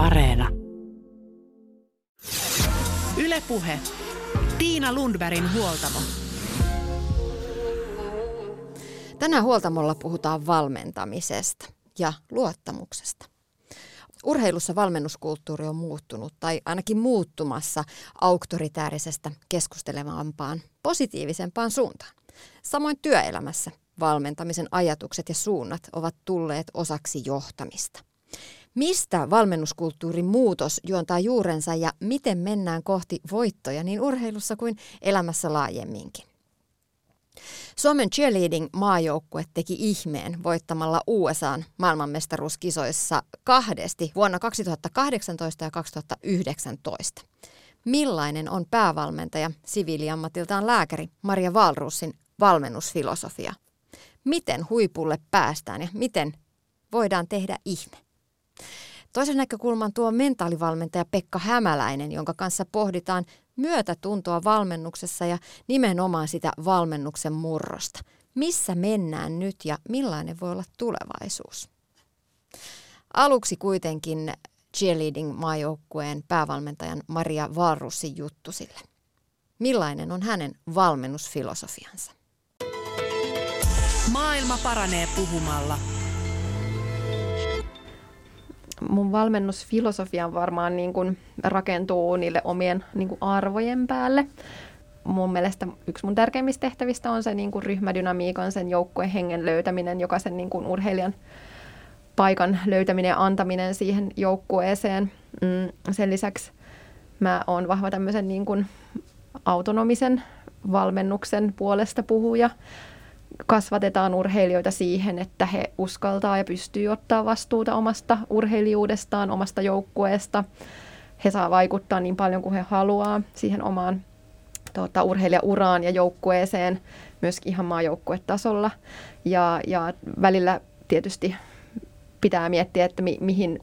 Areena. Ylepuhe. Tiina Lundbergin huoltamo. Tänään huoltamolla puhutaan valmentamisesta ja luottamuksesta. Urheilussa valmennuskulttuuri on muuttunut tai ainakin muuttumassa auktoritäärisestä keskustelevampaan, positiivisempaan suuntaan. Samoin työelämässä valmentamisen ajatukset ja suunnat ovat tulleet osaksi johtamista. Mistä valmennuskulttuurin muutos juontaa juurensa ja miten mennään kohti voittoja niin urheilussa kuin elämässä laajemminkin? Suomen cheerleading maajoukkue teki ihmeen voittamalla USAn maailmanmestaruuskisoissa kahdesti vuonna 2018 ja 2019. Millainen on päävalmentaja, siviiliammatiltaan lääkäri Maria Valruusin valmennusfilosofia? Miten huipulle päästään ja miten voidaan tehdä ihme? Toisen näkökulman tuo mentaalivalmentaja Pekka Hämäläinen, jonka kanssa pohditaan myötätuntoa valmennuksessa ja nimenomaan sitä valmennuksen murrosta. Missä mennään nyt ja millainen voi olla tulevaisuus? Aluksi kuitenkin cheerleading-maajoukkueen päävalmentajan Maria Varrussin juttusille. Millainen on hänen valmennusfilosofiansa? Maailma paranee puhumalla mun valmennusfilosofia varmaan niin kuin rakentuu niille omien niin kuin arvojen päälle. Mun mielestä yksi mun tärkeimmistä tehtävistä on se niin kuin ryhmädynamiikan, sen joukkueen hengen löytäminen, jokaisen niin kuin urheilijan paikan löytäminen ja antaminen siihen joukkueeseen. Mm, sen lisäksi mä oon vahva tämmöisen niin kuin autonomisen valmennuksen puolesta puhuja kasvatetaan urheilijoita siihen, että he uskaltaa ja pystyy ottaa vastuuta omasta urheilijuudestaan, omasta joukkueesta. He saa vaikuttaa niin paljon kuin he haluaa siihen omaan tuota, urheilijauraan ja joukkueeseen, myöskin ihan maajoukkuetasolla. Ja, ja välillä tietysti pitää miettiä, että mi, mihin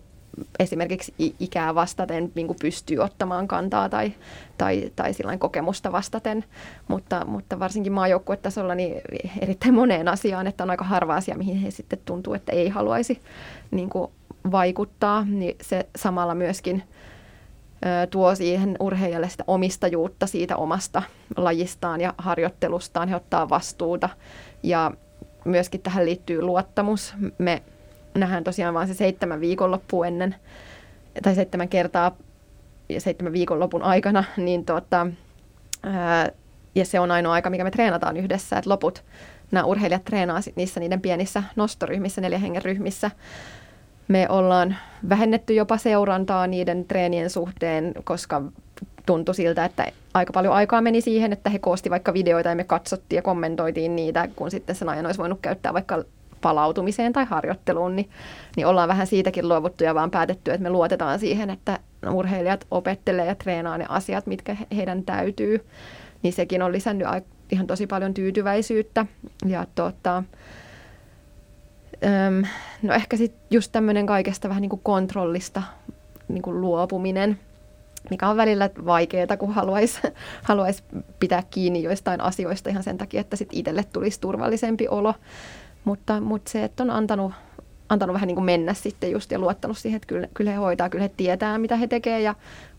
esimerkiksi ikää vastaten niin kuin pystyy ottamaan kantaa tai, tai, tai kokemusta vastaten, mutta, mutta varsinkin maajoukkuetasolla niin erittäin moneen asiaan, että on aika harva asia, mihin he sitten tuntuu, että ei haluaisi niin kuin vaikuttaa, niin se samalla myöskin tuo siihen urheilijalle sitä omistajuutta siitä omasta lajistaan ja harjoittelustaan, he ottaa vastuuta. Ja myöskin tähän liittyy luottamus. Me nähdään tosiaan vain se seitsemän viikonloppu ennen, tai seitsemän kertaa ja seitsemän viikonlopun aikana, niin tota, ää, ja se on ainoa aika, mikä me treenataan yhdessä, että loput nämä urheilijat treenaa sit niissä niiden pienissä nostoryhmissä, neljä hengen ryhmissä. Me ollaan vähennetty jopa seurantaa niiden treenien suhteen, koska tuntui siltä, että aika paljon aikaa meni siihen, että he koosti vaikka videoita ja me katsottiin ja kommentoitiin niitä, kun sitten sen ajan olisi voinut käyttää vaikka palautumiseen tai harjoitteluun, niin, niin ollaan vähän siitäkin luovuttu ja vaan päätetty, että me luotetaan siihen, että urheilijat opettelee ja treenaa ne asiat, mitkä heidän täytyy. Niin sekin on lisännyt ihan tosi paljon tyytyväisyyttä. Ja tuota, no ehkä sitten just tämmöinen kaikesta vähän niin kuin kontrollista niin kuin luopuminen, mikä on välillä vaikeaa, kun haluaisi haluais pitää kiinni joistain asioista ihan sen takia, että sitten itselle tulisi turvallisempi olo. Mutta, mutta se, että on antanut, antanut vähän niin kuin mennä sitten just ja luottanut siihen, että kyllä, kyllä he hoitaa, kyllä he tietää, mitä he tekee. Ja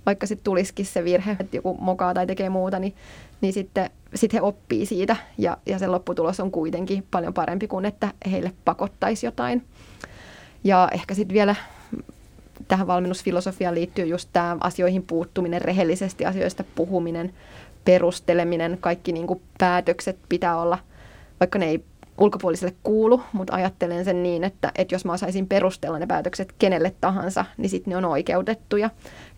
vaikka sitten tulisikin se virhe, että joku mokaa tai tekee muuta, niin, niin sitten sit he oppii siitä. Ja, ja se lopputulos on kuitenkin paljon parempi kuin että heille pakottaisi jotain. Ja ehkä sitten vielä tähän valmennusfilosofiaan liittyy just tämä asioihin puuttuminen, rehellisesti asioista puhuminen, perusteleminen, kaikki niin kuin päätökset pitää olla, vaikka ne ei ulkopuoliselle kuulu, mutta ajattelen sen niin, että, että jos mä osaisin perustella ne päätökset kenelle tahansa, niin sitten ne on oikeutettuja.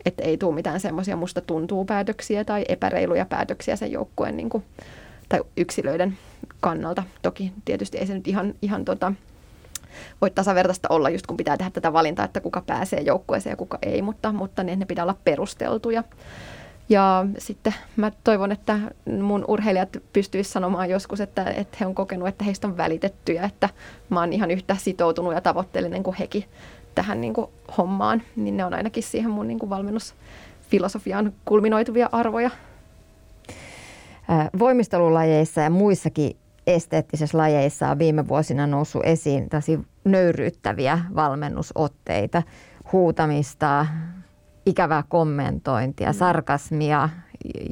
Että ei tule mitään semmoisia musta tuntuu päätöksiä tai epäreiluja päätöksiä sen joukkueen niin kuin, tai yksilöiden kannalta. Toki tietysti ei se nyt ihan, ihan tota, voi tasavertaista olla, just kun pitää tehdä tätä valintaa, että kuka pääsee joukkueeseen ja kuka ei, mutta, mutta ne, ne pitää olla perusteltuja. Ja sitten mä toivon, että mun urheilijat pystyisivät sanomaan joskus, että, että he on kokenut, että heistä on välitetty ja että mä oon ihan yhtä sitoutunut ja tavoitteellinen kuin hekin tähän niin kuin hommaan. Niin ne on ainakin siihen mun niin kuin valmennusfilosofiaan kulminoituvia arvoja. Voimistelulajeissa ja muissakin esteettisissä lajeissa on viime vuosina noussut esiin nöyryyttäviä valmennusotteita huutamista, ikävää kommentointia, mm. sarkasmia,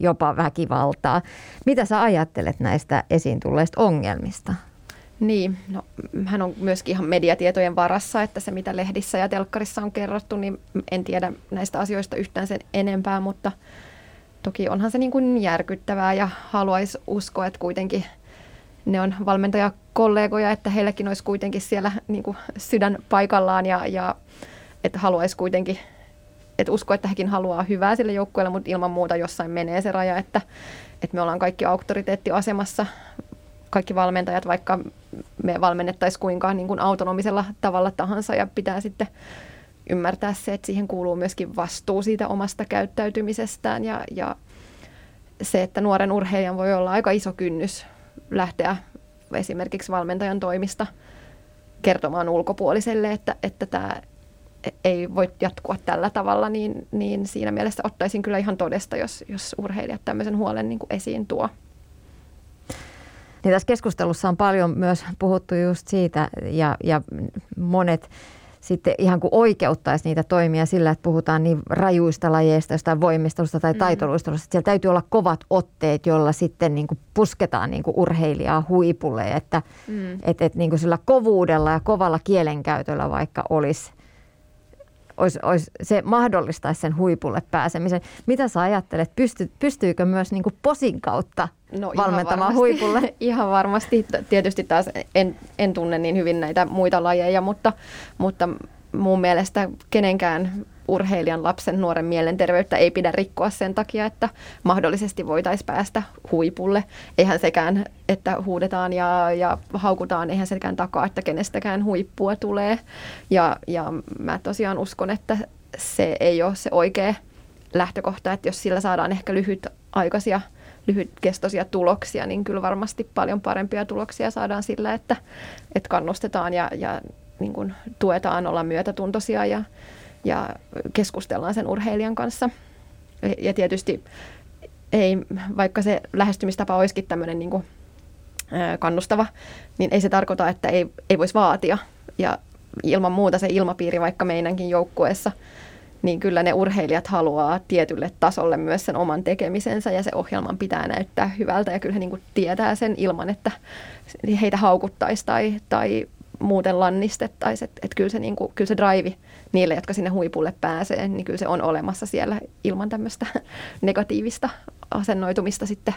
jopa väkivaltaa. Mitä sä ajattelet näistä esiin tulleista ongelmista? Niin, no, hän on myöskin ihan mediatietojen varassa, että se mitä lehdissä ja telkkarissa on kerrottu, niin en tiedä näistä asioista yhtään sen enempää, mutta toki onhan se niin kuin järkyttävää ja haluaisi uskoa, että kuitenkin ne on valmentajakollegoja, että heilläkin olisi kuitenkin siellä niin kuin sydän paikallaan ja, ja että haluaisi kuitenkin, että usko, että hekin haluaa hyvää sille joukkueelle, mutta ilman muuta jossain menee se raja, että, että me ollaan kaikki auktoriteettiasemassa, kaikki valmentajat, vaikka me valmennettaisiin kuinka niin kuin autonomisella tavalla tahansa ja pitää sitten ymmärtää se, että siihen kuuluu myöskin vastuu siitä omasta käyttäytymisestään ja, ja se, että nuoren urheilijan voi olla aika iso kynnys lähteä esimerkiksi valmentajan toimista kertomaan ulkopuoliselle, että, että tämä ei voi jatkua tällä tavalla, niin, niin siinä mielessä ottaisin kyllä ihan todesta, jos, jos urheilijat tämmöisen huolen niin kuin esiin tuo. Niin tässä keskustelussa on paljon myös puhuttu just siitä ja, ja monet sitten ihan kuin oikeuttaisi niitä toimia sillä, että puhutaan niin rajuista lajeista, jostain voimistelusta tai mm. taitoluistelusta. Siellä täytyy olla kovat otteet, joilla sitten niin kuin pusketaan niin kuin urheilijaa huipulle, että mm. et, et niin kuin sillä kovuudella ja kovalla kielenkäytöllä vaikka olisi olisi, olisi, se mahdollistaisi sen huipulle pääsemisen. Mitä sä ajattelet, pysty, pystyykö myös niin kuin posin kautta no, valmentamaan huipulle? Ihan varmasti. Tietysti taas en, en tunne niin hyvin näitä muita lajeja, mutta, mutta mun mielestä kenenkään urheilijan lapsen nuoren mielenterveyttä ei pidä rikkoa sen takia, että mahdollisesti voitaisiin päästä huipulle. Eihän sekään, että huudetaan ja, ja haukutaan, eihän sekään takaa, että kenestäkään huippua tulee. Ja, ja mä tosiaan uskon, että se ei ole se oikea lähtökohta, että jos sillä saadaan ehkä lyhytaikaisia lyhytkestoisia tuloksia, niin kyllä varmasti paljon parempia tuloksia saadaan sillä, että, että kannustetaan ja, ja niin kuin tuetaan olla myötätuntoisia ja, ja keskustellaan sen urheilijan kanssa. Ja tietysti ei, vaikka se lähestymistapa olisikin tämmöinen niin kuin, kannustava, niin ei se tarkoita, että ei, ei voisi vaatia. Ja ilman muuta se ilmapiiri vaikka meidänkin joukkueessa, niin kyllä ne urheilijat haluaa tietylle tasolle myös sen oman tekemisensä ja se ohjelman pitää näyttää hyvältä ja kyllä he niin kuin tietää sen ilman, että heitä haukuttaisi tai, tai muuten lannistettaisiin. Että et kyllä, se, niin kyllä se drive niille, jotka sinne huipulle pääsee, niin kyllä se on olemassa siellä ilman tämmöistä negatiivista asennoitumista sitten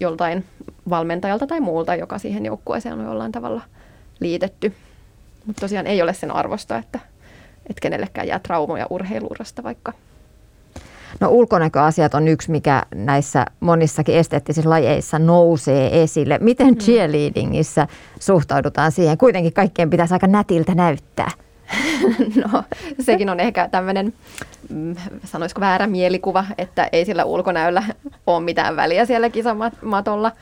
joltain valmentajalta tai muulta, joka siihen joukkueeseen on jollain tavalla liitetty. Mutta tosiaan ei ole sen arvosta, että, että kenellekään jää traumoja urheiluurasta vaikka. No ulkonäköasiat on yksi, mikä näissä monissakin esteettisissä lajeissa nousee esille. Miten mm. cheerleadingissä suhtaudutaan siihen? Kuitenkin kaikkien pitäisi aika nätiltä näyttää. No, sekin on ehkä tämmöinen, mm, sanoisiko väärä mielikuva, että ei sillä ulkonäöllä ole mitään väliä siellä kisamatolla.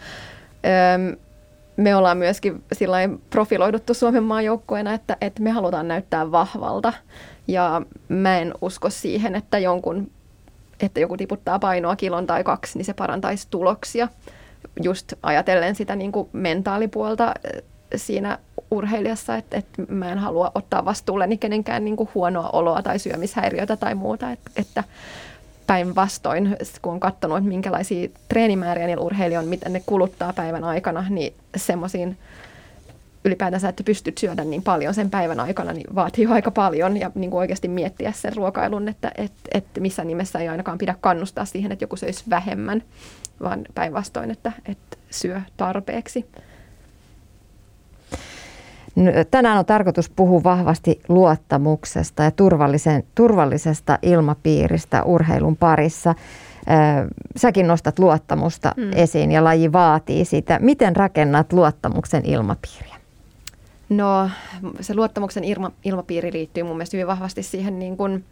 me ollaan myöskin profiloiduttu Suomen maajoukkueena, että, että me halutaan näyttää vahvalta. Ja mä en usko siihen, että jonkun että joku tiputtaa painoa kilon tai kaksi, niin se parantaisi tuloksia. Just ajatellen sitä niin kuin mentaalipuolta siinä urheilijassa, että, että mä en halua ottaa vastuulleni kenenkään niin kuin huonoa oloa tai syömishäiriötä tai muuta, että, että päinvastoin, kun on katsonut, että minkälaisia treenimääriä niillä urheilijoilla, miten ne kuluttaa päivän aikana, niin semmoisiin ylipäätänsä, että pystyt syödä niin paljon sen päivän aikana, niin vaatii aika paljon ja niin kuin oikeasti miettiä sen ruokailun, että et, et missä nimessä ei ainakaan pidä kannustaa siihen, että joku söisi vähemmän, vaan päinvastoin, että, että syö tarpeeksi. Tänään on tarkoitus puhua vahvasti luottamuksesta ja turvallisen, turvallisesta ilmapiiristä urheilun parissa. Säkin nostat luottamusta mm. esiin ja laji vaatii sitä. Miten rakennat luottamuksen ilmapiiriä? No se luottamuksen ilma, ilmapiiri liittyy mun mielestä hyvin vahvasti siihen niin kuin,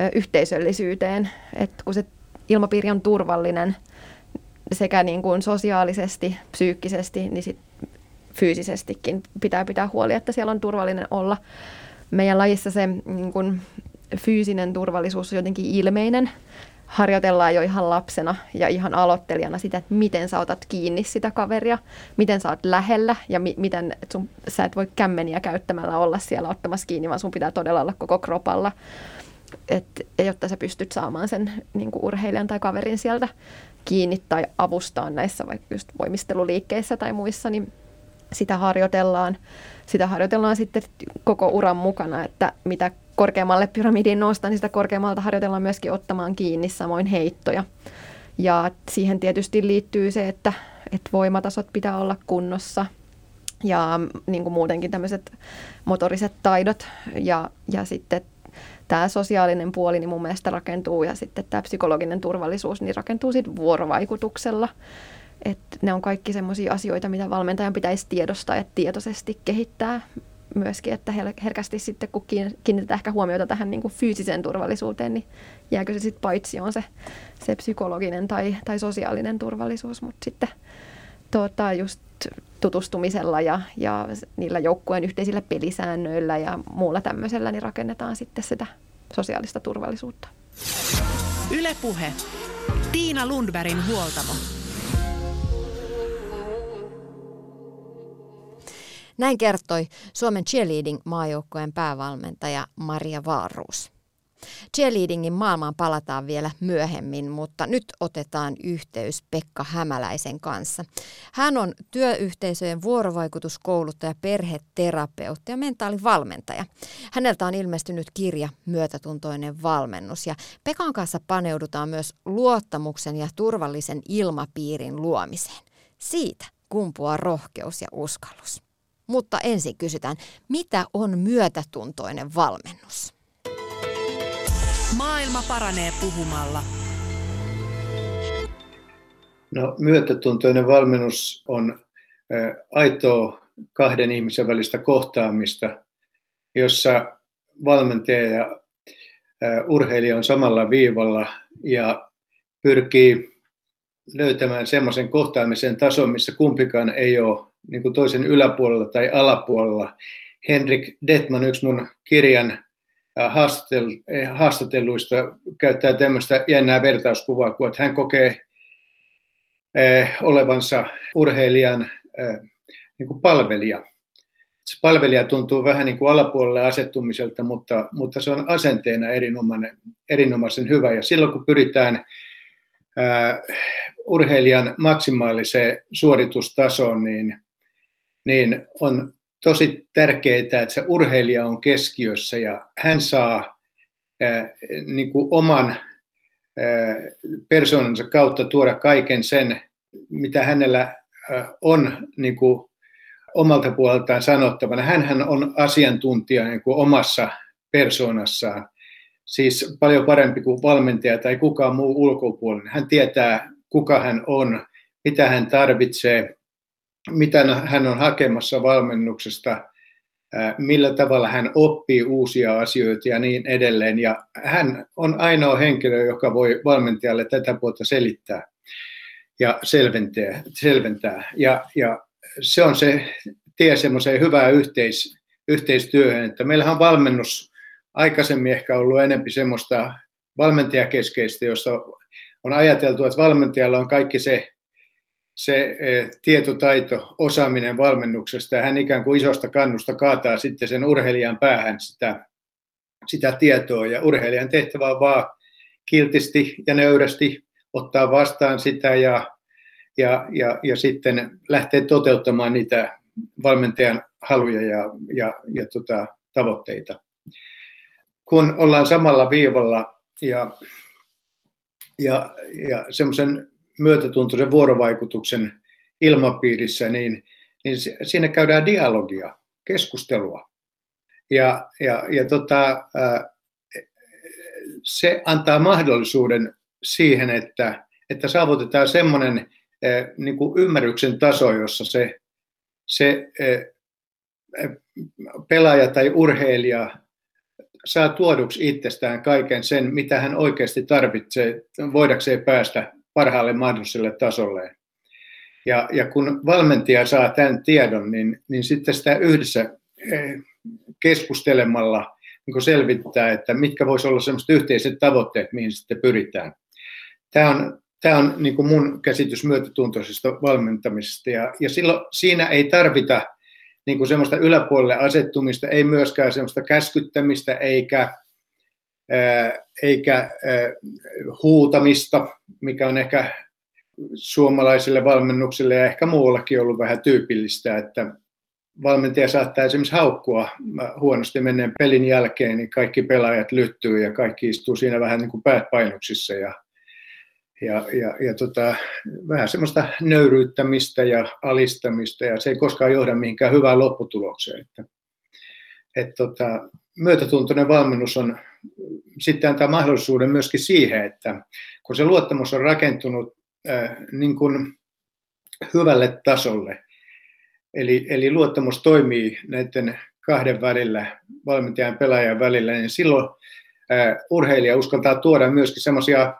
ö, yhteisöllisyyteen, että kun se ilmapiiri on turvallinen sekä niin kuin sosiaalisesti, psyykkisesti, niin sit fyysisestikin pitää pitää huoli, että siellä on turvallinen olla. Meidän lajissa se niin kuin, fyysinen turvallisuus on jotenkin ilmeinen. harjoitellaan jo ihan lapsena ja ihan aloittelijana sitä, että miten sä otat kiinni sitä kaveria, miten sä oot lähellä ja mi- miten sun, sä et voi kämmeniä käyttämällä olla siellä ottamassa kiinni, vaan sun pitää todella olla koko kropalla, et, jotta sä pystyt saamaan sen niin urheilijan tai kaverin sieltä kiinni tai avustaa näissä vaikka just voimisteluliikkeissä tai muissa, niin sitä harjoitellaan. Sitä harjoitellaan sitten koko uran mukana, että mitä korkeammalle pyramidiin nousta, niin sitä korkeammalta harjoitellaan myöskin ottamaan kiinni samoin heittoja. Ja siihen tietysti liittyy se, että, että voimatasot pitää olla kunnossa ja niin kuin muutenkin tämmöiset motoriset taidot ja, ja sitten tämä sosiaalinen puoli niin mun mielestä rakentuu ja sitten tämä psykologinen turvallisuus niin rakentuu sitten vuorovaikutuksella. Et ne on kaikki semmoisia asioita, mitä valmentajan pitäisi tiedostaa ja tietoisesti kehittää myöskin, että herkästi sitten kun kiinnitetään ehkä huomiota tähän niin kuin fyysiseen turvallisuuteen, niin jääkö se sitten paitsi on se, se psykologinen tai, tai sosiaalinen turvallisuus, mutta sitten tuota, just tutustumisella ja, ja niillä joukkueen yhteisillä pelisäännöillä ja muulla tämmöisellä niin rakennetaan sitten sitä sosiaalista turvallisuutta. Ylepuhe. Tiina Lundbergin huoltamo. Näin kertoi Suomen cheerleading-maajoukkojen päävalmentaja Maria Vaaruus. Cheerleadingin maailmaan palataan vielä myöhemmin, mutta nyt otetaan yhteys Pekka Hämäläisen kanssa. Hän on työyhteisöjen vuorovaikutuskouluttaja, perheterapeutti ja mentaalivalmentaja. Häneltä on ilmestynyt kirja Myötätuntoinen valmennus ja Pekan kanssa paneudutaan myös luottamuksen ja turvallisen ilmapiirin luomiseen. Siitä kumpuaa rohkeus ja uskallus. Mutta ensin kysytään, mitä on myötätuntoinen valmennus? Maailma paranee puhumalla. No, myötätuntoinen valmennus on aitoa kahden ihmisen välistä kohtaamista, jossa valmentaja ja urheilija on samalla viivalla ja pyrkii löytämään semmoisen kohtaamisen tason, missä kumpikaan ei ole niin kuin toisen yläpuolella tai alapuolella. Henrik Detman, yksi mun kirjan haastatelluista, käyttää tämmöistä jännää vertauskuvaa, kun hän kokee olevansa urheilijan niin kuin palvelija. Se palvelija tuntuu vähän niin kuin alapuolelle asettumiselta, mutta, mutta se on asenteena erinomainen, erinomaisen hyvä. Ja silloin kun pyritään urheilijan maksimaaliseen suoritustasoon, niin niin on tosi tärkeää, että se urheilija on keskiössä ja hän saa ää, niin kuin oman ää, persoonansa kautta tuoda kaiken sen, mitä hänellä ää, on niin kuin omalta puoleltaan sanottavana. Hänhän on asiantuntija niin kuin omassa persoonassaan, siis paljon parempi kuin valmentaja tai kukaan muu ulkopuolinen. Hän tietää, kuka hän on, mitä hän tarvitsee, mitä hän on hakemassa valmennuksesta, millä tavalla hän oppii uusia asioita ja niin edelleen. Ja hän on ainoa henkilö, joka voi valmentajalle tätä puolta selittää ja selventää. selventää. Ja, ja se on se tie semmoiseen hyvään yhteis, yhteistyöhön, että meillähän on valmennus aikaisemmin ehkä ollut enempi semmoista valmentajakeskeistä, jossa on ajateltu, että valmentajalla on kaikki se se eh, tietotaito, osaaminen valmennuksesta ja hän ikään kuin isosta kannusta kaataa sitten sen urheilijan päähän sitä, sitä tietoa ja urheilijan tehtävä on vaan kiltisti ja nöyrästi ottaa vastaan sitä ja, ja, ja, ja sitten lähteä toteuttamaan niitä valmentajan haluja ja, ja, ja tota, tavoitteita. Kun ollaan samalla viivalla ja, ja, ja semmoisen myötätuntoisen vuorovaikutuksen ilmapiirissä, niin, niin siinä käydään dialogia, keskustelua. Ja, ja, ja tota, se antaa mahdollisuuden siihen, että, että saavutetaan semmoinen niin kuin ymmärryksen taso, jossa se, se pelaaja tai urheilija saa tuoduksi itsestään kaiken sen, mitä hän oikeasti tarvitsee voidakseen päästä parhaalle mahdolliselle tasolle. Ja, ja kun valmentaja saa tämän tiedon, niin, niin sitten sitä yhdessä eh, keskustelemalla niin selvittää, että mitkä voisi olla sellaiset yhteiset tavoitteet, mihin sitten pyritään. tämä on, tämä on niin kuin mun käsitys myötätuntoisesta valmentamisesta ja, ja silloin siinä ei tarvita niin kuin semmoista yläpuolelle asettumista, ei myöskään semmoista käskyttämistä eikä, eikä huutamista, mikä on ehkä suomalaisille valmennuksille ja ehkä muuallakin ollut vähän tyypillistä, että valmentaja saattaa esimerkiksi haukkua huonosti menneen pelin jälkeen, niin kaikki pelaajat lyttyy ja kaikki istuu siinä vähän niin kuin päät painoksissa ja, ja, ja, ja tota, vähän semmoista nöyryyttämistä ja alistamista ja se ei koskaan johda mihinkään hyvään lopputulokseen. Että, et tota, myötätuntoinen valmennus on sitten antaa mahdollisuuden myöskin siihen, että kun se luottamus on rakentunut äh, niin kuin hyvälle tasolle, eli, eli luottamus toimii näiden kahden välillä, valmentajan ja pelaajan välillä, niin silloin äh, urheilija uskaltaa tuoda myöskin semmoisia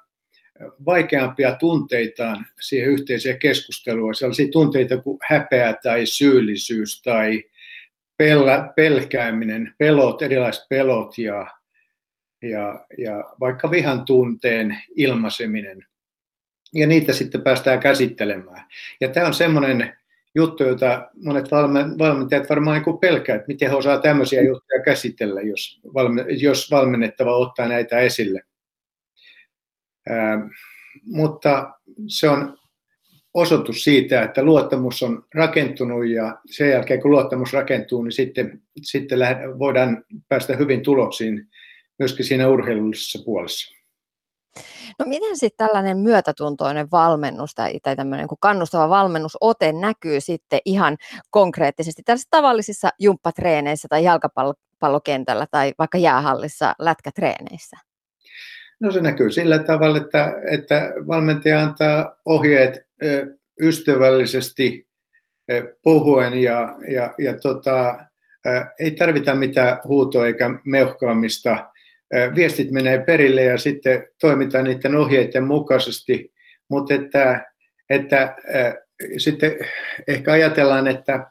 vaikeampia tunteitaan siihen yhteiseen keskusteluun, sellaisia tunteita kuin häpeä tai syyllisyys tai pel- pelkääminen, pelot, erilaiset pelot ja, ja, ja vaikka vihan tunteen ilmaiseminen. Ja niitä sitten päästään käsittelemään. Ja tämä on semmoinen juttu, jota monet valmentajat varmaan niin pelkää, että miten he osaa tämmöisiä juttuja käsitellä, jos, jos valmennettava ottaa näitä esille. mutta se on osoitus siitä, että luottamus on rakentunut ja sen jälkeen kun luottamus rakentuu, niin sitten, sitten voidaan päästä hyvin tuloksiin myöskin siinä urheilullisessa puolessa. No miten sitten tällainen myötätuntoinen valmennus tai, tai tämmöinen kuin kannustava valmennusote näkyy sitten ihan konkreettisesti tällaisissa tavallisissa jumppatreeneissä tai jalkapallokentällä tai vaikka jäähallissa lätkätreeneissä? No se näkyy sillä tavalla, että, että valmentaja antaa ohjeet ystävällisesti puhuen ja, ja, ja tota, ei tarvita mitään huutoa eikä meuhkaamista. Viestit menee perille ja sitten toimitaan niiden ohjeiden mukaisesti, mutta että, että sitten ehkä ajatellaan, että,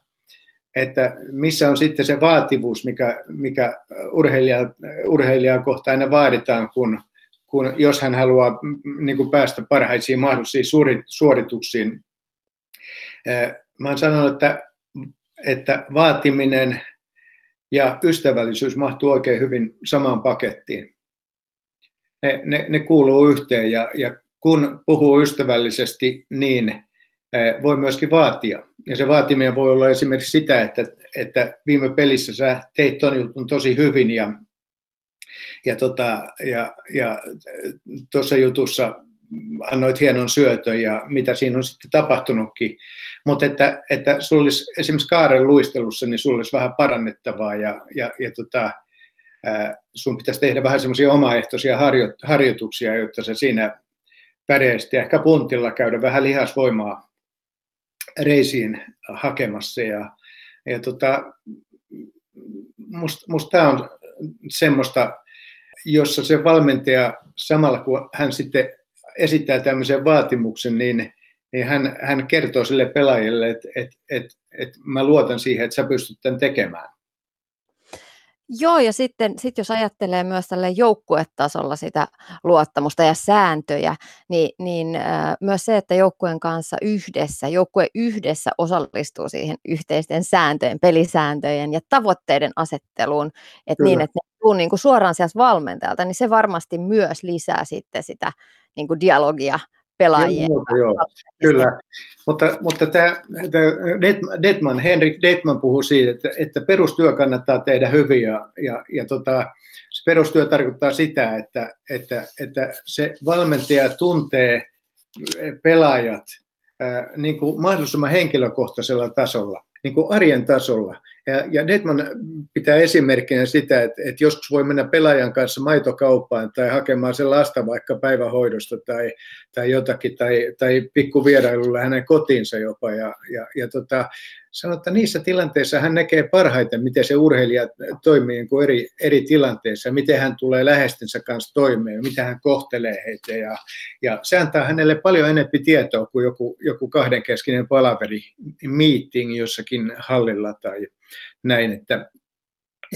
että missä on sitten se vaativuus, mikä, mikä urheilija, urheilijaa kohtaan aina vaaditaan, kun kun, jos hän haluaa niin kuin päästä parhaisiin mahdollisiin suorituksiin. Mä olen sanonut, että, että vaatiminen ja ystävällisyys mahtuu oikein hyvin samaan pakettiin. Ne, ne, ne kuuluu yhteen ja, ja kun puhuu ystävällisesti, niin voi myöskin vaatia. Ja se vaatiminen voi olla esimerkiksi sitä, että, että viime pelissä sä teit ton jutun tosi hyvin ja ja, tota, ja, ja tuossa jutussa annoit hienon syötön ja mitä siinä on sitten tapahtunutkin. Mutta että, että sulla olisi esimerkiksi kaaren luistelussa, niin sulla olisi vähän parannettavaa ja, ja, ja tota, sun pitäisi tehdä vähän semmoisia omaehtoisia harjo, harjoituksia, jotta se siinä pärjäisit ehkä puntilla käydä vähän lihasvoimaa reisiin hakemassa. Ja, ja tota, musta must tämä on semmoista jossa se valmentaja samalla kun hän sitten esittää tämmöisen vaatimuksen, niin, niin hän, hän kertoo sille pelaajille, että et, et, et mä luotan siihen, että sä pystyt tämän tekemään. Joo, ja sitten sit jos ajattelee myös tälle joukkuetasolla sitä luottamusta ja sääntöjä, niin, niin äh, myös se, että joukkueen kanssa yhdessä, joukkue yhdessä osallistuu siihen yhteisten sääntöjen, pelisääntöjen ja tavoitteiden asetteluun, että niin, että ne tuu niin kuin suoraan sieltä valmentajalta, niin se varmasti myös lisää sitten sitä niin kuin dialogia pelaajien. Joo, joo, kyllä. Mutta, mutta tämä, tämä Detman, Henrik Detman puhuu siitä, että, että perustyö kannattaa tehdä hyvin ja, ja, ja tota, se perustyö tarkoittaa sitä, että, että, että se valmentaja tuntee pelaajat ää, niin kuin mahdollisimman henkilökohtaisella tasolla niin kuin arjen tasolla. Ja, ja Detman pitää esimerkkinä sitä, että, että joskus voi mennä pelaajan kanssa maitokauppaan tai hakemaan sen lasta vaikka päivähoidosta tai, tai jotakin, tai, tai pikkuvierailulla hänen kotiinsa jopa. Ja, ja, ja tota, sanoo, että niissä tilanteissa hän näkee parhaiten, miten se urheilija toimii niin kuin eri, eri tilanteissa, miten hän tulee lähestensä kanssa toimeen, miten hän kohtelee heitä. Ja, ja se antaa hänelle paljon enemmän tietoa kuin joku, joku kahdenkeskinen palaveri, meeting jossakin hallilla tai näin. Että,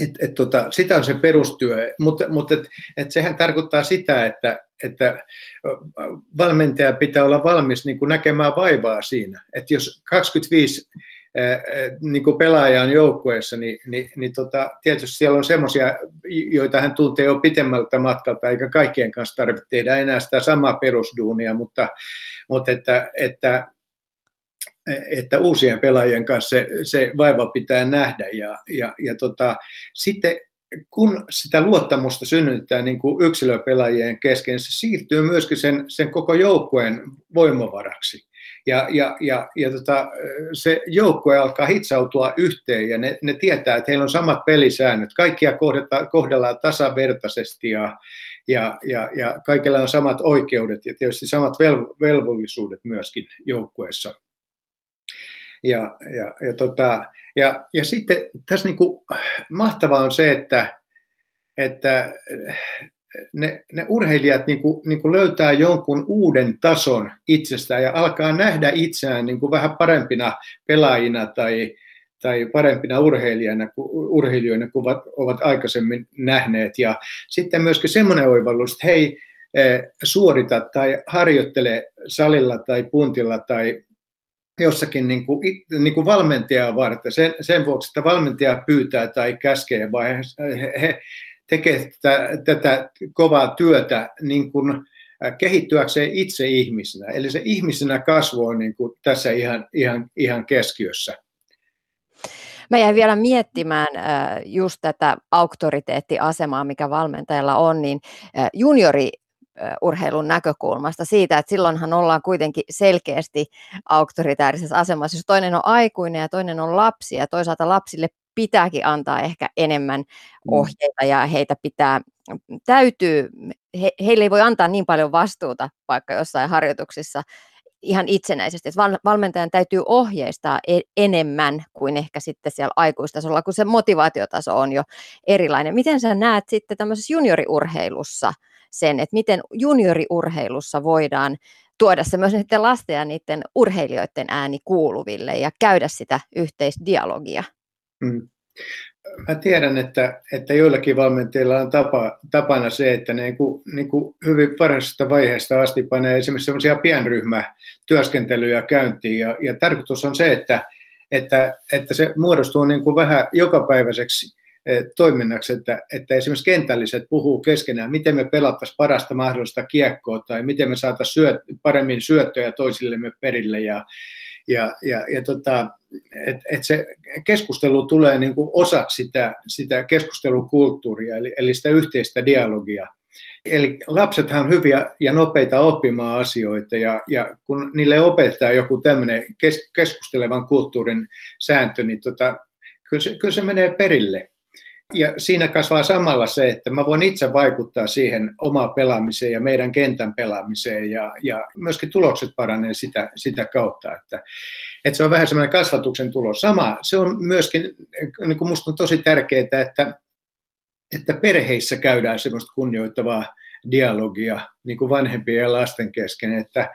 et, et tota, sitä on se perustyö, mutta, mutta et, et sehän tarkoittaa sitä, että, että valmentaja pitää olla valmis niin kuin näkemään vaivaa siinä. Että jos 25 niin kuin pelaaja on joukkueessa, niin, niin, niin tota, tietysti siellä on semmoisia, joita hän tuntee jo pitemmältä matkalta, eikä kaikkien kanssa tarvitse tehdä enää sitä samaa perusduunia, mutta, mutta että, että että uusien pelaajien kanssa se, se vaiva pitää nähdä. Ja, ja, ja tota, sitten kun sitä luottamusta synnytetään niin kuin yksilöpelaajien kesken, se siirtyy myöskin sen, sen koko joukkueen voimavaraksi. Ja, ja, ja, ja tota, se joukkue alkaa hitsautua yhteen ja ne, ne tietää, että heillä on samat pelisäännöt. Kaikkia kohdellaan tasavertaisesti ja, ja, ja, ja kaikilla on samat oikeudet ja tietysti samat velvollisuudet myöskin joukkueessa. Ja, ja, ja, tota, ja, ja sitten tässä niin kuin mahtavaa on se, että, että ne, ne urheilijat niin kuin, niin kuin löytää jonkun uuden tason itsestään ja alkaa nähdä itseään niin kuin vähän parempina pelaajina tai, tai parempina urheilijana, urheilijoina kuin ovat, ovat aikaisemmin nähneet. Ja sitten myöskin semmoinen oivallus, että hei, eh, suorita tai harjoittele salilla tai puntilla tai jossakin niin kuin, niin kuin valmentajaa varten, sen, sen vuoksi, että valmentaja pyytää tai käskee, vai he, he tekevät tätä, tätä kovaa työtä niin kuin kehittyäkseen itse ihmisenä. Eli se ihmisenä kasvu on niin kuin tässä ihan, ihan, ihan keskiössä. Mä jäin vielä miettimään just tätä auktoriteettiasemaa, mikä valmentajalla on, niin juniori urheilun näkökulmasta siitä, että silloinhan ollaan kuitenkin selkeästi auktoritäärisessä asemassa. Jos toinen on aikuinen ja toinen on lapsi ja toisaalta lapsille pitääkin antaa ehkä enemmän mm. ohjeita ja heitä pitää, täytyy, he, heille ei voi antaa niin paljon vastuuta vaikka jossain harjoituksissa ihan itsenäisesti. Että valmentajan täytyy ohjeistaa e-, enemmän kuin ehkä sitten siellä aikuistasolla, kun se motivaatiotaso on jo erilainen. Miten sä näet sitten tämmöisessä junioriurheilussa – sen, että miten junioriurheilussa voidaan tuoda se myös niiden lasten ja niiden urheilijoiden ääni kuuluville ja käydä sitä yhteisdialogia. Mm. Mä tiedän, että, että joillakin valmentajilla on tapa, tapana se, että ne niin kuin, niin hyvin varhaisesta vaiheesta asti panee esimerkiksi sellaisia pienryhmätyöskentelyjä käyntiin. Ja, ja tarkoitus on se, että, että, että se muodostuu niin kuin vähän jokapäiväiseksi Eh, toiminnaksi, että, että esimerkiksi kentälliset puhuu keskenään, miten me pelattaisiin parasta mahdollista kiekkoa tai miten me saataisiin syöt, paremmin syöttöjä toisillemme perille ja, ja, ja, ja tota, et, et se keskustelu tulee niin kuin osa sitä, sitä keskustelukulttuuria, eli, eli sitä yhteistä dialogia. Eli lapsethan on hyviä ja nopeita oppimaan asioita, ja, ja kun niille opettaa joku tämmöinen kes, keskustelevan kulttuurin sääntö, niin tota, kyllä, se, kyllä se menee perille ja siinä kasvaa samalla se, että mä voin itse vaikuttaa siihen omaan pelaamiseen ja meidän kentän pelaamiseen ja, ja myöskin tulokset paranee sitä, sitä kautta, että, että se on vähän semmoinen kasvatuksen tulos. Sama, se on myöskin, niin kuin musta on tosi tärkeää, että, että perheissä käydään semmoista kunnioittavaa dialogia niin kuin vanhempien ja lasten kesken, että,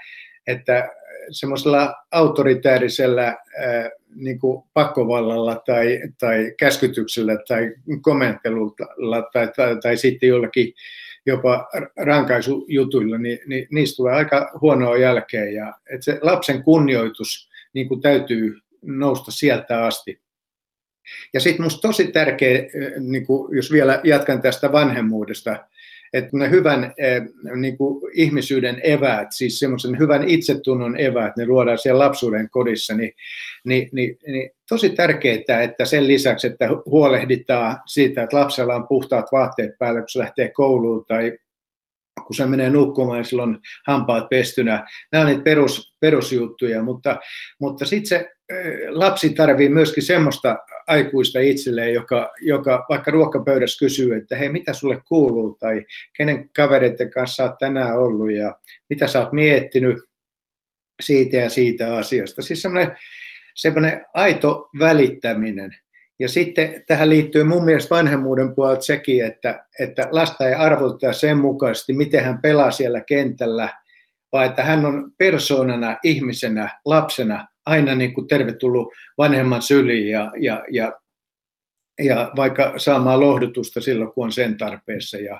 että semmoisella autoritäärisellä niin kuin pakkovallalla tai, tai käskytyksellä tai komentelulla tai, tai, tai sitten jollakin jopa rankaisujutuilla, niin, niin niistä tulee aika huonoa jälkeen. Ja, että se lapsen kunnioitus niin kuin täytyy nousta sieltä asti. Ja sitten minusta tosi tärkeä, niin kuin jos vielä jatkan tästä vanhemmuudesta, että ne hyvän eh, niin kuin ihmisyyden eväät, siis semmoisen hyvän itsetunnon eväät, ne luodaan siellä lapsuuden kodissa, niin, niin, niin, niin tosi tärkeää, että sen lisäksi, että huolehditaan siitä, että lapsella on puhtaat vaatteet päällä, kun se lähtee kouluun tai kun se menee nukkumaan, niin silloin hampaat pestynä. Nämä on niitä perus, perusjuttuja, mutta, mutta sitten se lapsi tarvii myöskin semmoista aikuista itselleen, joka, joka vaikka ruokapöydässä kysyy, että hei, mitä sulle kuuluu, tai kenen kavereiden kanssa olet tänään ollut, ja mitä sä oot miettinyt siitä ja siitä asiasta. Siis semmoinen, semmoinen aito välittäminen. Ja sitten tähän liittyy mun mielestä vanhemmuuden puolelta sekin, että, että lasta ei arvoteta sen mukaisesti, miten hän pelaa siellä kentällä, vaan että hän on persoonana, ihmisenä, lapsena aina niin kuin tervetullut vanhemman syliin ja, ja, ja ja vaikka saamaan lohdutusta silloin, kun on sen tarpeessa. Ja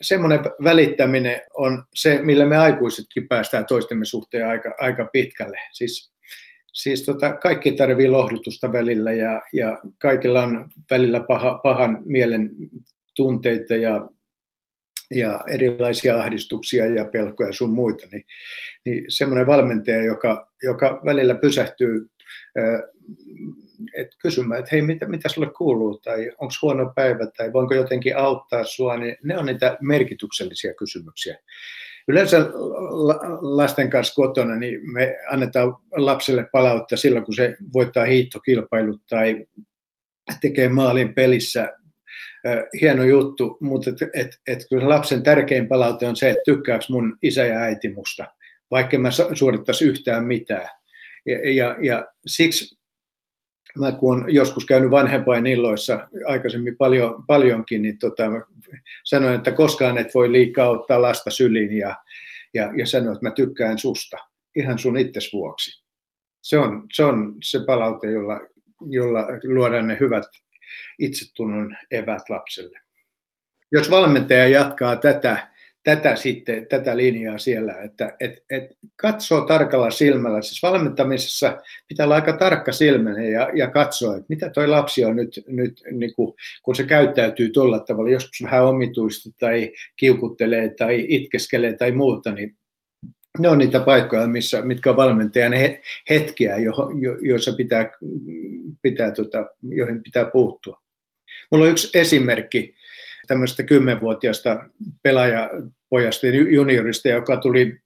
semmoinen välittäminen on se, millä me aikuisetkin päästään toistemme suhteen aika, aika pitkälle. Siis, siis tota, kaikki tarvii lohdutusta välillä ja, ja kaikilla on välillä paha, pahan mielen tunteita ja, ja erilaisia ahdistuksia ja pelkoja sun muita, niin, niin semmoinen valmentaja, joka, joka välillä pysähtyy et kysymään, että hei, mitä, mitä sulle kuuluu, tai onko huono päivä, tai voinko jotenkin auttaa sua, niin ne on niitä merkityksellisiä kysymyksiä. Yleensä lasten kanssa kotona niin me annetaan lapselle palautta silloin, kun se voittaa hiihtokilpailut tai tekee maalin pelissä. Hieno juttu, mutta et, et, et kyllä lapsen tärkein palaute on se, että tykkääkö mun isä ja äiti musta, vaikka mä suorittaisi yhtään mitään. Ja, ja, ja siksi mä kun olen joskus käynyt vanhempain illoissa aikaisemmin paljon, paljonkin, niin tota, sanoin, että koskaan et voi liikaa ottaa lasta syliin ja, ja, ja sanoin, että mä tykkään susta ihan sun itses vuoksi. Se on se, on se palaute, jolla, jolla luodaan ne hyvät itsetunnon evät lapselle. Jos valmentaja jatkaa tätä, tätä, sitten, tätä linjaa siellä, että et, et katsoo tarkalla silmällä. Siis valmentamisessa pitää olla aika tarkka silmäinen ja, ja katsoa, että mitä toi lapsi on nyt, nyt niin kuin, kun se käyttäytyy tuolla tavalla, joskus vähän omituisesti tai kiukuttelee tai itkeskelee tai muuta, niin ne on niitä paikkoja, missä, mitkä on valmentajan hetkiä, jo, jo, joissa pitää, pitää, tota, joihin pitää puuttua. Mulla on yksi esimerkki tämmöistä kymmenvuotiaasta pelaajapojasta, juniorista, joka tuli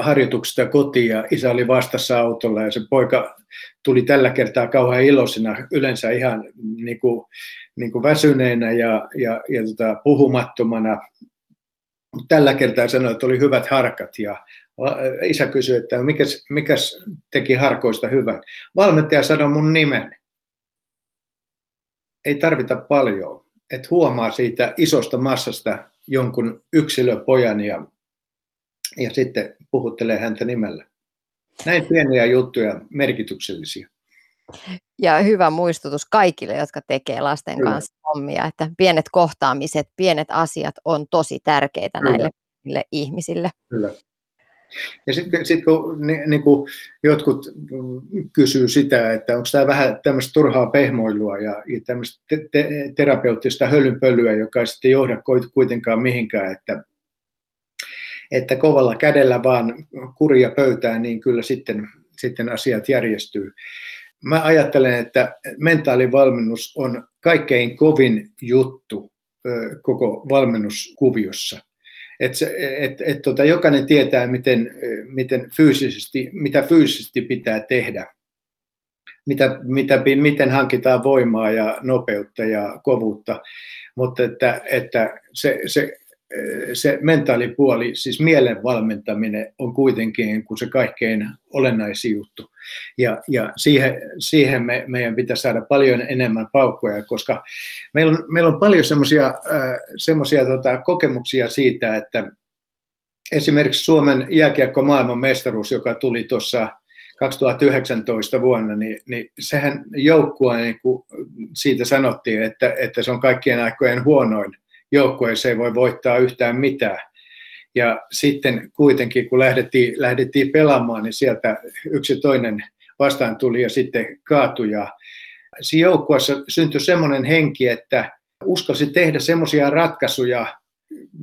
harjoituksesta kotiin ja isä oli vastassa autolla ja se poika tuli tällä kertaa kauhean iloisena, yleensä ihan niin kuin, niin kuin väsyneenä ja, ja, ja tota, puhumattomana. Tällä kertaa sanoi, että oli hyvät harkat ja isä kysyi, että mikäs, mikäs teki harkoista hyvän. Valmentaja sanoi mun nimen. Ei tarvita paljon että huomaa siitä isosta massasta jonkun yksilöpojan ja, ja sitten puhuttelee häntä nimellä. Näin pieniä juttuja, merkityksellisiä. Ja hyvä muistutus kaikille, jotka tekee lasten Kyllä. kanssa hommia, että pienet kohtaamiset, pienet asiat on tosi tärkeitä Kyllä. näille ihmisille. Kyllä. Ja sitten sit kun niin, niin kuin jotkut kysyy sitä, että onko tämä vähän tämmöistä turhaa pehmoilua ja, ja tämmöistä te, te, terapeuttista hölynpölyä, joka ei sitten johda kuitenkaan mihinkään, että, että kovalla kädellä vaan kuria pöytään, niin kyllä sitten, sitten asiat järjestyy. Mä ajattelen, että mentaalivalmennus on kaikkein kovin juttu koko valmennuskuviossa. Että et, et, tota, jokainen tietää, miten, miten fyysisesti, mitä fyysisesti pitää tehdä, mitä, mitä, miten hankitaan voimaa ja nopeutta ja kovuutta, mutta että, että se, se se mentaalipuoli, siis mielen valmentaminen on kuitenkin kuin se kaikkein olennaisin juttu. Ja, ja siihen, siihen me, meidän pitäisi saada paljon enemmän paukkoja, koska meillä on, meillä on paljon semmoisia äh, tota, kokemuksia siitä, että esimerkiksi Suomen jääkiekko maailman mestaruus, joka tuli tuossa 2019 vuonna, niin, niin sehän joukkue, niin siitä sanottiin, että, että se on kaikkien aikojen huonoin joukkueessa ei voi voittaa yhtään mitään. Ja sitten kuitenkin, kun lähdettiin, lähdettiin pelaamaan, niin sieltä yksi toinen vastaan tuli ja sitten kaatui. Ja siinä joukkueessa syntyi semmoinen henki, että uskalsi tehdä semmoisia ratkaisuja,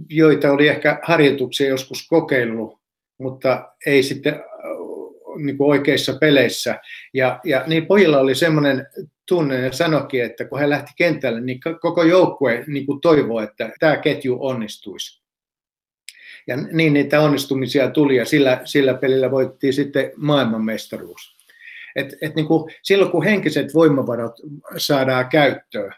joita oli ehkä harjoituksia joskus kokeillut, mutta ei sitten niin kuin oikeissa peleissä. Ja, ja niin pojilla oli semmoinen tunne ja sanokin, että kun he lähti kentälle, niin koko joukkue niin kuin toivoo, että tämä ketju onnistuisi. Ja niin niitä onnistumisia tuli ja sillä, sillä pelillä voittiin sitten maailmanmestaruus. Et, et niin kuin silloin kun henkiset voimavarat saadaan käyttöön,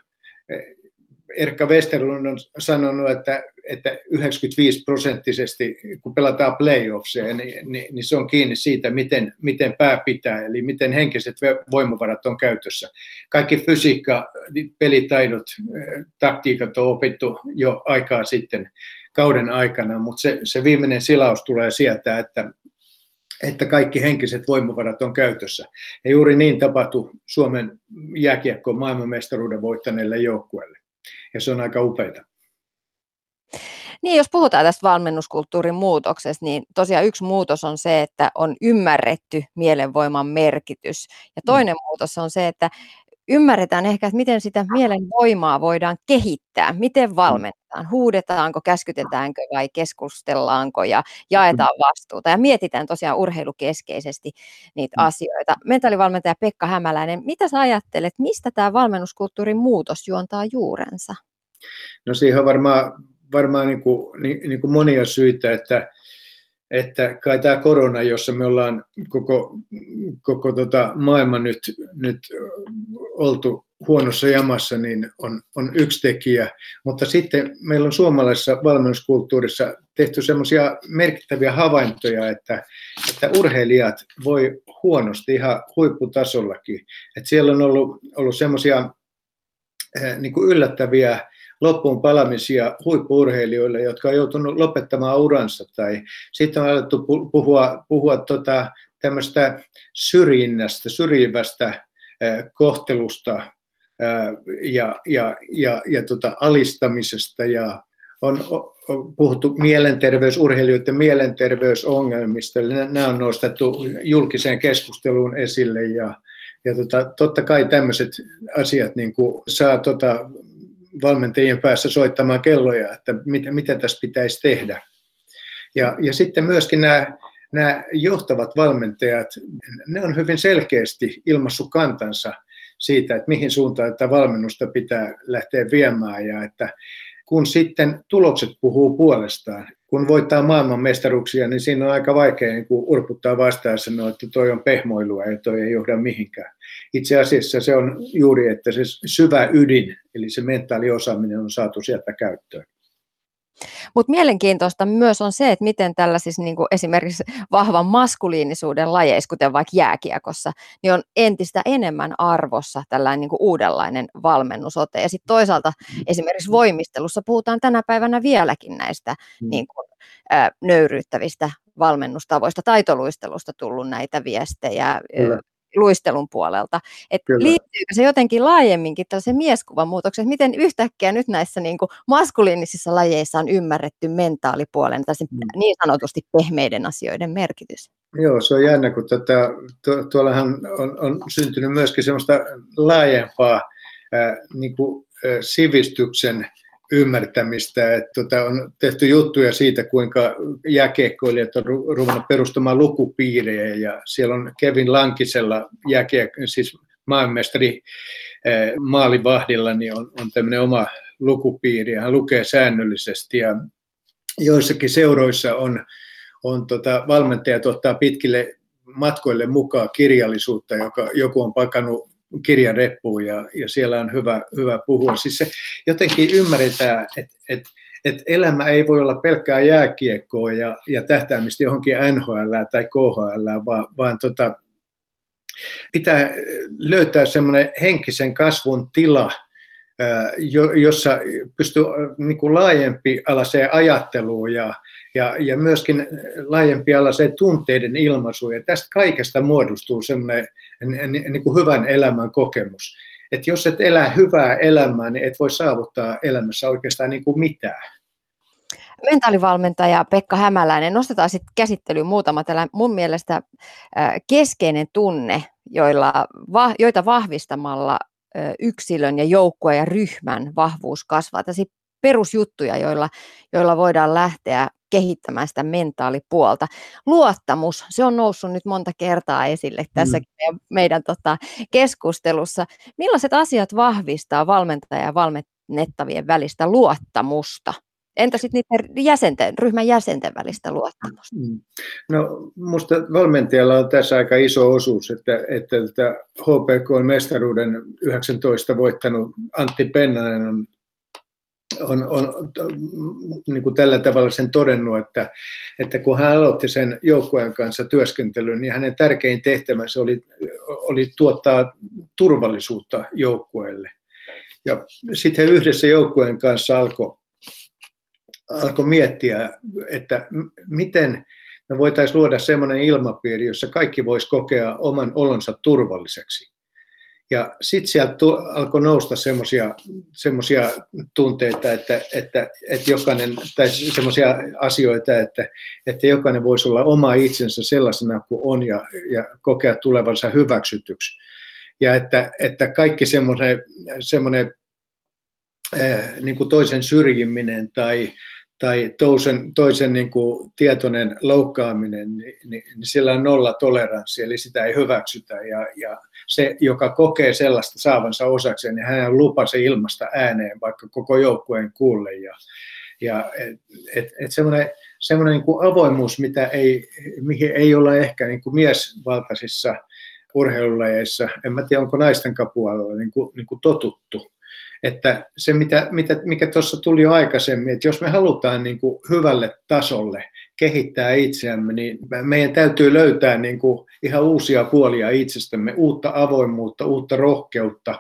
Erkka Westerlund on sanonut, että, että 95 prosenttisesti, kun pelataan playoffseja, niin, niin, niin se on kiinni siitä, miten, miten pää pitää, eli miten henkiset voimavarat on käytössä. Kaikki fysiikka, pelitaidot, taktiikat on opittu jo aikaa sitten kauden aikana, mutta se, se viimeinen silaus tulee sieltä, että, että kaikki henkiset voimavarat on käytössä. Ja juuri niin tapahtui Suomen jääkiekko maailmanmestaruuden voittaneelle joukkueelle. Ja se on aika upeita. Niin, jos puhutaan tästä valmennuskulttuurin muutoksesta, niin tosiaan yksi muutos on se, että on ymmärretty mielenvoiman merkitys. Ja mm. toinen mm. muutos on se, että ymmärretään ehkä, että miten sitä mielenvoimaa voidaan kehittää, miten mm. valmennetaan, huudetaanko, käskytetäänkö vai keskustellaanko ja jaetaan mm. vastuuta ja mietitään tosiaan urheilukeskeisesti niitä mm. asioita. Mentaalivalmentaja Pekka Hämäläinen, mitä sä ajattelet, mistä tämä valmennuskulttuurin muutos juontaa juurensa? No siihen on varmaan, varmaan niin kuin, niin, niin kuin monia syitä, että että kai tämä korona, jossa me ollaan koko, koko tota maailma nyt, nyt oltu huonossa jamassa, niin on, on yksi tekijä. Mutta sitten meillä on suomalaisessa valmennuskulttuurissa tehty semmoisia merkittäviä havaintoja, että, että urheilijat voi huonosti ihan huipputasollakin. Että siellä on ollut, ollut semmoisia eh, niin yllättäviä loppuun palamisia huippuurheilijoille, jotka on joutunut lopettamaan uransa. Tai sitten on alettu puhua, puhua tota, tämmöistä syrjinnästä, syrjivästä kohtelusta ja, ja, ja, ja tota, alistamisesta ja on, puhuttu mielenterveysurheilijoiden mielenterveysongelmista. Nämä on nostettu julkiseen keskusteluun esille ja, ja tota, totta kai tämmöiset asiat niin kuin saa tota, valmentajien päässä soittamaan kelloja, että mitä, mitä tässä pitäisi tehdä. Ja, ja sitten myöskin nämä, nämä johtavat valmentajat, ne on hyvin selkeästi ilmassut kantansa siitä, että mihin suuntaan tätä valmennusta pitää lähteä viemään ja että kun sitten tulokset puhuu puolestaan, kun voittaa maailman mestaruuksia, niin siinä on aika vaikea niin kuin urputtaa vastaan ja sanoa, että toi on pehmoilua ja toi ei johda mihinkään. Itse asiassa se on juuri, että se syvä ydin, eli se mentaaliosaaminen on saatu sieltä käyttöön. Mutta mielenkiintoista myös on se, että miten tällaisissa niin kuin esimerkiksi vahvan maskuliinisuuden lajeissa, kuten vaikka jääkiekossa, niin on entistä enemmän arvossa tällainen niin kuin uudenlainen valmennusote. Ja sitten toisaalta esimerkiksi voimistelussa puhutaan tänä päivänä vieläkin näistä mm. niin kuin, ä, nöyryyttävistä valmennustavoista, taitoluistelusta tullut näitä viestejä. Kyllä luistelun puolelta. Et liittyykö se jotenkin laajemminkin tällaisen mieskuvan muutokseen, miten yhtäkkiä nyt näissä niin kuin maskuliinisissa lajeissa on ymmärretty mentaalipuolen, tai mm. niin sanotusti pehmeiden asioiden merkitys? Joo, se on jännä, kun tätä, tu, tuollahan on, on syntynyt myöskin semmoista laajempaa ää, niin kuin, ää, sivistyksen ymmärtämistä. Että tota, on tehty juttuja siitä, kuinka jääkiekkoilijat on ruvennut perustamaan lukupiirejä ja siellä on Kevin Lankisella jääkiek- siis maanmestari eh, maalivahdilla niin on, on tämmöinen oma lukupiiri ja hän lukee säännöllisesti ja joissakin seuroissa on, on tota, valmentajat ottaa pitkille matkoille mukaan kirjallisuutta, joka joku on pakannut kirjan reppuun ja, ja siellä on hyvä, hyvä puhua. Siis se jotenkin ymmärretään, että et, et elämä ei voi olla pelkkää jääkiekkoa ja, ja tähtäämistä johonkin NHL tai KHL, vaan, vaan tota, pitää löytää semmoinen henkisen kasvun tila, jossa pystyy niin laajempi alaseen ajatteluun ja, ja, ja myöskin laajempi alaseen tunteiden ilmaisuun. Ja tästä kaikesta muodostuu semmoinen niin kuin hyvän elämän kokemus. Että jos et elä hyvää elämää, niin et voi saavuttaa elämässä oikeastaan niin kuin mitään. Mentaalivalmentaja Pekka Hämäläinen, nostetaan sitten käsittelyyn muutama tällä mun mielestä keskeinen tunne, joilla, joita vahvistamalla yksilön ja joukkueen ja ryhmän vahvuus kasvaa. Tällaisia perusjuttuja, joilla, joilla voidaan lähteä kehittämään sitä mentaalipuolta. Luottamus, se on noussut nyt monta kertaa esille tässä mm. meidän, meidän tota, keskustelussa. Millaiset asiat vahvistaa valmentaja ja valmennettavien välistä luottamusta? Entä sitten niiden jäsenten, ryhmän jäsenten välistä luottamusta? Mm. No, minusta valmentajalla on tässä aika iso osuus, että, että että HPK-mestaruuden 19 voittanut Antti Pennanen on on, on niin kuin tällä tavalla sen todennut, että, että kun hän aloitti sen joukkueen kanssa työskentelyn, niin hänen tärkein tehtävänsä oli, oli tuottaa turvallisuutta joukkueelle. Ja sitten yhdessä joukkueen kanssa alkoi alko miettiä, että miten me voitaisiin luoda sellainen ilmapiiri, jossa kaikki voisi kokea oman olonsa turvalliseksi. Ja sitten sieltä alkoi nousta semmoisia tunteita, että, että, että jokainen, tai semmoisia asioita, että, että jokainen voisi olla oma itsensä sellaisena kuin on ja, ja kokea tulevansa hyväksytyksi. Ja että, että kaikki semmoinen, semmoinen äh, niin kuin toisen syrjiminen tai, tai toisen, toisen niin kuin tietoinen loukkaaminen, niin, niin, niin sillä on nolla toleranssi, eli sitä ei hyväksytä. Ja, ja se, joka kokee sellaista saavansa osakseen, niin hän lupa se ilmasta ääneen, vaikka koko joukkueen kuulle. Ja, ja et, et, et semmoinen, semmoinen niin kuin avoimuus, mitä ei, mihin ei ole ehkä niin kuin miesvaltaisissa urheilulajeissa, en mä tiedä onko naisten kapualalla niin kuin, niin kuin totuttu, että se, mitä, mitä, mikä tuossa tuli jo aikaisemmin, että jos me halutaan niin kuin hyvälle tasolle kehittää itseämme, niin meidän täytyy löytää niin kuin ihan uusia puolia itsestämme, uutta avoimuutta, uutta rohkeutta.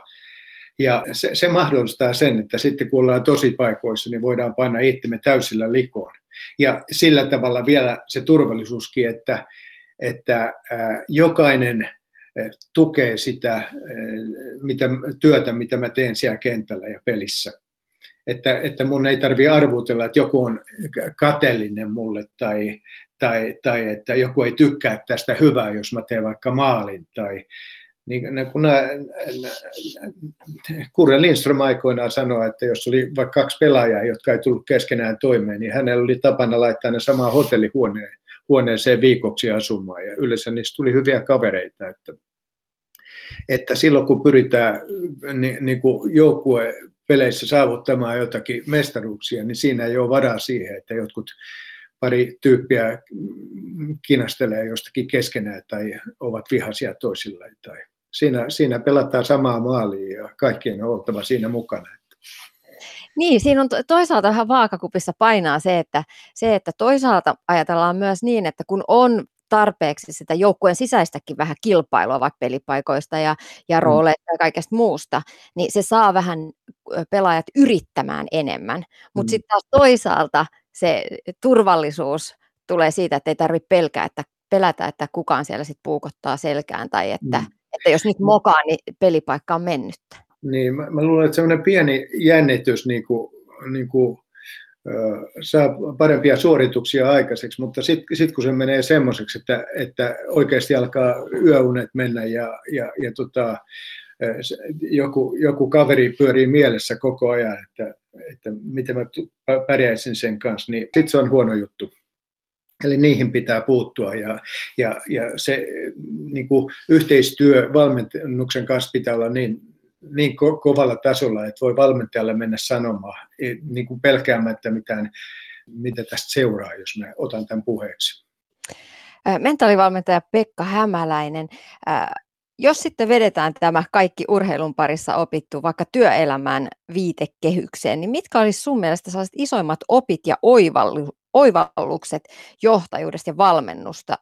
Ja se, se mahdollistaa sen, että sitten kun ollaan paikoissa, niin voidaan painaa itsemme täysillä likoon. Ja sillä tavalla vielä se turvallisuuskin, että, että jokainen tukee sitä mitä, työtä, mitä mä teen siellä kentällä ja pelissä. Että, että mun ei tarvitse arvutella, että joku on kateellinen mulle tai, tai, tai että joku ei tykkää tästä hyvää, jos mä teen vaikka maalin. Tai, niin kun nämä, Kurre Lindström aikoinaan sanoi, että jos oli vaikka kaksi pelaajaa, jotka ei tullut keskenään toimeen, niin hänellä oli tapana laittaa ne samaan hotellihuoneen huoneeseen viikoksi asumaan ja yleensä niistä tuli hyviä kavereita. Että, että silloin kun pyritään niin, niin kuin peleissä saavuttamaan jotakin mestaruuksia, niin siinä ei ole varaa siihen, että jotkut pari tyyppiä kinastelee jostakin keskenään tai ovat vihaisia toisilleen. Tai siinä, siinä pelataan samaa maalia ja kaikkien on oltava siinä mukana. Niin, siinä on toisaalta vähän vaakakupissa painaa se, että, se, että toisaalta ajatellaan myös niin, että kun on tarpeeksi sitä joukkueen sisäistäkin vähän kilpailua vaikka pelipaikoista ja, ja mm. rooleista ja kaikesta muusta, niin se saa vähän pelaajat yrittämään enemmän. Mutta mm. sitten taas toisaalta se turvallisuus tulee siitä, että ei tarvitse pelkää, että pelätä, että kukaan siellä sitten puukottaa selkään tai että, mm. että jos nyt mokaa, niin pelipaikka on mennyttä. Niin, mä, mä luulen, että semmoinen pieni jännitys niin kuin, niin kuin, saa parempia suorituksia aikaiseksi, mutta sitten sit kun se menee semmoiseksi, että, että oikeasti alkaa yöunet mennä ja, ja, ja tota, joku, joku kaveri pyörii mielessä koko ajan, että, että miten mä pärjäisin sen kanssa, niin sitten se on huono juttu. Eli niihin pitää puuttua ja, ja, ja se niin kuin yhteistyö valmennuksen kanssa pitää olla niin niin ko- kovalla tasolla, että voi valmentajalle mennä sanomaan, niin kuin pelkäämättä mitään, mitä tästä seuraa, jos mä otan tämän puheeksi. Mentaalivalmentaja Pekka Hämäläinen, jos sitten vedetään tämä kaikki urheilun parissa opittu vaikka työelämään viitekehykseen, niin mitkä olisi sun mielestä sellaiset isoimmat opit ja oivallukset johtajuudesta ja valmennusta,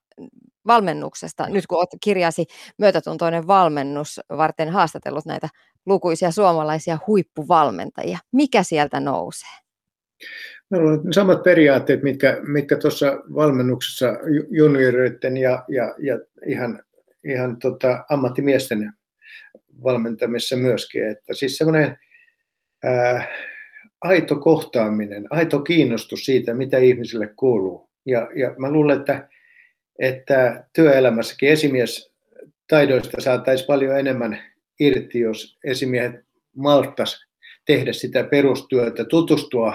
valmennuksesta, nyt kun olet kirjasi myötätuntoinen valmennus varten haastatellut näitä lukuisia suomalaisia huippuvalmentajia. Mikä sieltä nousee? Meillä on samat periaatteet, mitkä, mitkä tuossa valmennuksessa junioreiden ja, ja, ja ihan, ihan tota ammattimiesten valmentamisessa myöskin. Että siis semmoinen aito kohtaaminen, aito kiinnostus siitä, mitä ihmisille kuuluu. Ja, ja mä luulen, että, että työelämässäkin esimies taidoista saataisiin paljon enemmän irti, jos esimiehet malttas tehdä sitä perustyötä, tutustua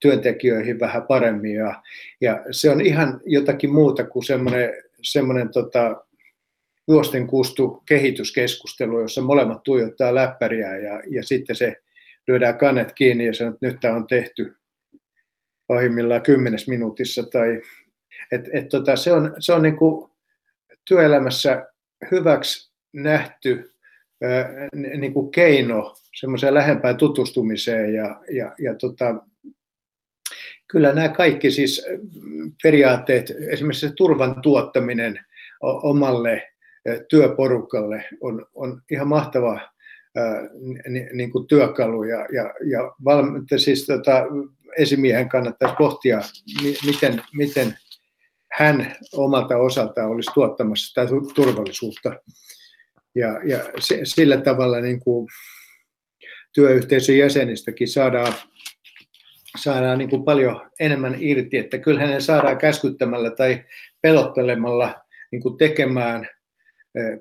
työntekijöihin vähän paremmin. Ja, ja se on ihan jotakin muuta kuin semmoinen, semmoinen tota, juosten kustu kehityskeskustelu, jossa molemmat tuijottaa läppäriä ja, ja sitten se lyödään kannet kiinni ja sanoo, että nyt tämä on tehty pahimmillaan kymmenes minuutissa. Tai, et, et tota, se on, se on niin kuin työelämässä hyväksi nähty niin kuin keino semmoiseen lähempään tutustumiseen ja, ja, ja tota, kyllä nämä kaikki siis periaatteet, esimerkiksi se turvan tuottaminen omalle työporukalle on, on ihan mahtava niin kuin työkalu ja, ja, ja valmi, siis tota, esimiehen kannattaisi pohtia, miten, miten hän omalta osaltaan olisi tuottamassa sitä turvallisuutta. Ja, ja se, sillä tavalla niin kuin työyhteisön jäsenistäkin saadaan, saadaan niin kuin paljon enemmän irti, että kyllähän ne saadaan käskyttämällä tai pelottelemalla niin kuin tekemään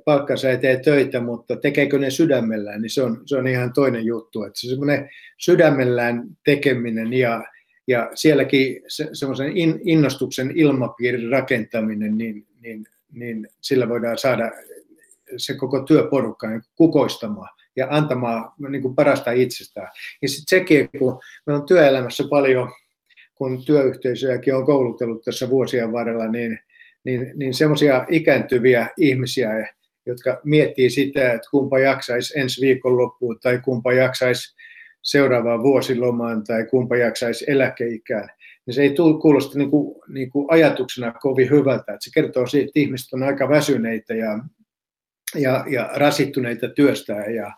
palkkansa eteen töitä, mutta tekeekö ne sydämellään, niin se on, se on ihan toinen juttu. Että se semmoinen sydämellään tekeminen ja, ja sielläkin se, semmoisen in, innostuksen ilmapiirin rakentaminen, niin, niin, niin sillä voidaan saada se koko työporukka niin kukoistamaan ja antamaan niin kuin parasta itsestään. Ja sitten sekin, kun meillä on työelämässä paljon, kun työyhteisöjäkin on koulutellut tässä vuosien varrella, niin, niin, niin semmoisia ikääntyviä ihmisiä, jotka miettii sitä, että kumpa jaksaisi ensi viikonloppuun tai kumpa jaksaisi seuraavaan vuosilomaan tai kumpa jaksaisi eläkeikään, niin se ei kuulosta niin kuin, niin kuin ajatuksena kovin hyvältä. Että se kertoo siitä, että ihmiset on aika väsyneitä ja, ja, ja rasittuneita työstään ja,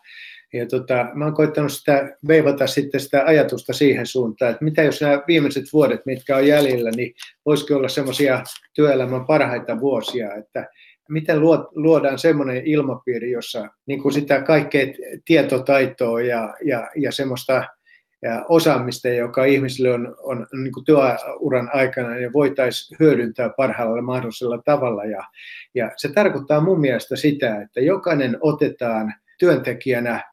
ja tota, mä oon koittanut sitä veivata sitten sitä ajatusta siihen suuntaan, että mitä jos nämä viimeiset vuodet, mitkä on jäljellä, niin voisiko olla semmoisia työelämän parhaita vuosia, että miten luodaan semmoinen ilmapiiri, jossa niin kuin sitä kaikkea tietotaitoa ja, ja, ja semmoista ja osaamista, joka ihmisille on, on niin kuin työuran aikana, niin voitaisiin hyödyntää parhaalla mahdollisella tavalla. Ja, ja se tarkoittaa mun mielestä sitä, että jokainen otetaan työntekijänä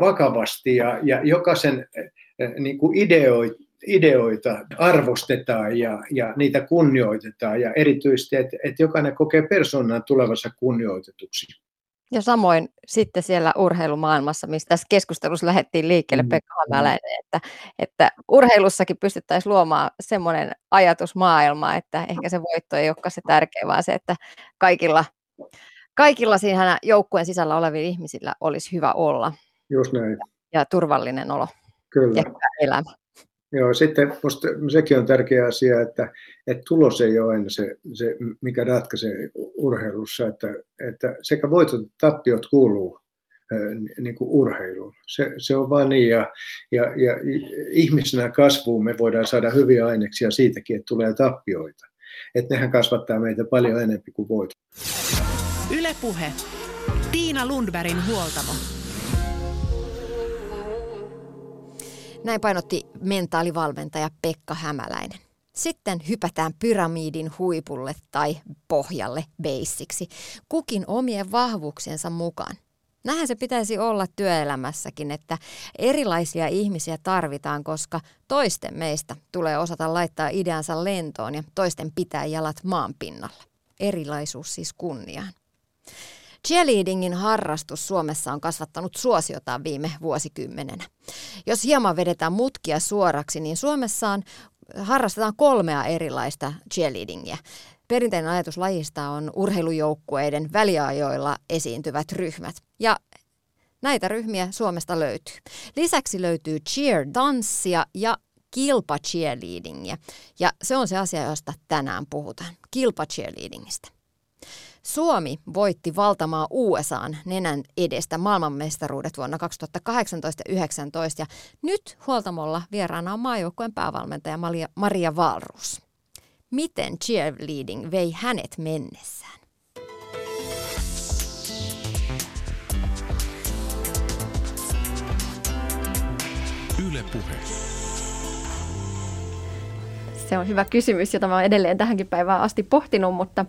vakavasti ja, ja jokaisen eh, niin kuin ideoit, ideoita arvostetaan ja, ja niitä kunnioitetaan ja erityisesti, että, että jokainen kokee persoonan tulevassa kunnioitetuksi. Ja samoin sitten siellä urheilumaailmassa, mistä tässä keskustelussa lähdettiin liikkeelle mm. Pekka Hämäläinen, että, että urheilussakin pystyttäisiin luomaan semmoinen ajatusmaailma, että ehkä se voitto ei olekaan se tärkeä, vaan se, että kaikilla, kaikilla siinä joukkueen sisällä olevilla ihmisillä olisi hyvä olla. Just näin. Ja turvallinen olo Kyllä. ja elämä. Joo, sitten musta sekin on tärkeä asia, että, että tulos ei ole aina se, se mikä ratkaisee urheilussa, että, että sekä voitot että tappiot kuuluu niin kuin urheiluun. Se, se on vaan niin, ja, ja, ja ihmisenä kasvuun me voidaan saada hyviä aineksia siitäkin, että tulee tappioita. Että nehän kasvattaa meitä paljon enemmän kuin voitot. Ylepuhe. Tiina Lundbergin huoltamo. Näin painotti mentaalivalmentaja Pekka Hämäläinen. Sitten hypätään pyramidin huipulle tai pohjalle beisiksi, kukin omien vahvuuksiensa mukaan. Näinhän se pitäisi olla työelämässäkin, että erilaisia ihmisiä tarvitaan, koska toisten meistä tulee osata laittaa ideansa lentoon ja toisten pitää jalat maan pinnalla. Erilaisuus siis kunniaan. Cheerleadingin harrastus Suomessa on kasvattanut suosiotaan viime vuosikymmenenä. Jos hieman vedetään mutkia suoraksi, niin Suomessa on, harrastetaan kolmea erilaista cheerleadingia. Perinteinen ajatus lajista on urheilujoukkueiden väliajoilla esiintyvät ryhmät. Ja näitä ryhmiä Suomesta löytyy. Lisäksi löytyy cheer-danssia ja kilpa cheerleadingia. Ja se on se asia, josta tänään puhutaan. Kilpa cheerleadingistä. Suomi voitti valtamaa USAn nenän edestä maailmanmestaruudet vuonna 2018 ja 2019 ja nyt huoltamolla vieraana on maajoukkueen päävalmentaja Maria, Valrus. Miten cheerleading vei hänet mennessään? Yle Puhe. Se on hyvä kysymys, jota mä olen edelleen tähänkin päivään asti pohtinut, mutta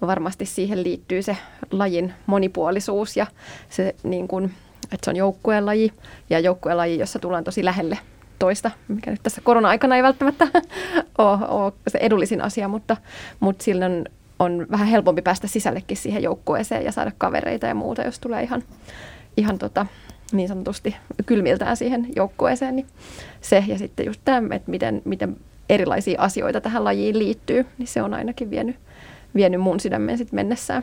varmasti siihen liittyy se lajin monipuolisuus ja se, niin kuin, että se on joukkueen laji ja joukkueen laji, jossa tullaan tosi lähelle toista, mikä nyt tässä korona-aikana ei välttämättä ole, ole se edullisin asia, mutta, mutta silloin on vähän helpompi päästä sisällekin siihen joukkueeseen ja saada kavereita ja muuta, jos tulee ihan, ihan tota, niin sanotusti kylmiltään siihen joukkueeseen, niin se ja sitten just tämä, että miten, miten erilaisia asioita tähän lajiin liittyy, niin se on ainakin vienyt, vienyt mun sydämen sitten mennessään.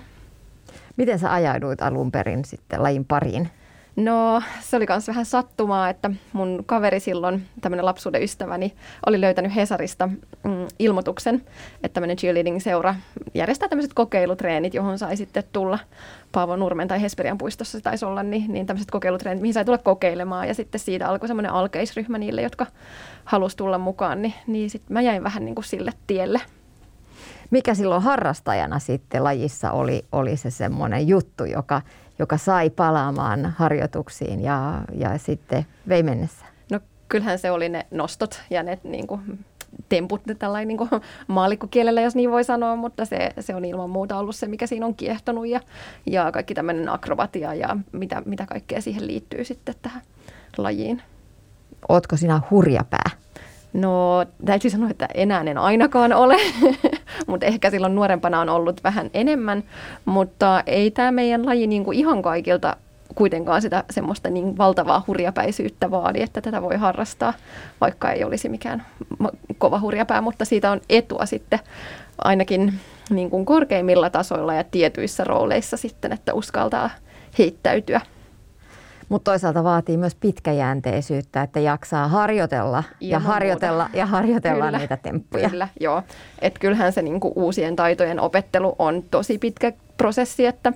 Miten sä ajauduit alun perin sitten lajin pariin? No se oli myös vähän sattumaa, että mun kaveri silloin, tämmöinen lapsuuden ystäväni, oli löytänyt Hesarista mm, ilmoituksen, että tämmöinen cheerleading-seura järjestää tämmöiset kokeilutreenit, johon sai sitten tulla Paavo Nurmen tai Hesperian puistossa se taisi olla, niin, niin tämmöiset kokeilutreenit, mihin sai tulla kokeilemaan. Ja sitten siitä alkoi semmoinen alkeisryhmä niille, jotka halusi tulla mukaan, niin, niin sitten mä jäin vähän niin kuin sille tielle. mikä silloin harrastajana sitten lajissa oli, oli se semmoinen juttu, joka, joka sai palaamaan harjoituksiin ja, ja sitten vei mennessä? No kyllähän se oli ne nostot ja ne niin kuin, temput tällainen niin kuin maalikkokielellä, jos niin voi sanoa, mutta se, se on ilman muuta ollut se, mikä siinä on kiehtonut ja, ja kaikki tämmöinen akrobatia ja mitä, mitä kaikkea siihen liittyy sitten tähän lajiin. Ootko sinä hurjapää? No täytyy sanoa, että enää en ainakaan ole, mutta ehkä silloin nuorempana on ollut vähän enemmän, mutta ei tämä meidän laji niin kuin ihan kaikilta kuitenkaan sitä semmoista niin valtavaa hurjapäisyyttä vaadi, että tätä voi harrastaa, vaikka ei olisi mikään kova hurjapää, mutta siitä on etua sitten ainakin niin kuin korkeimmilla tasoilla ja tietyissä rooleissa sitten, että uskaltaa heittäytyä. Mutta toisaalta vaatii myös pitkäjänteisyyttä, että jaksaa harjoitella ja, ja harjoitella muuta. ja harjoitella kyllä, niitä temppuja. Kyllä, joo. Et kyllähän se niinku uusien taitojen opettelu on tosi pitkä prosessi, että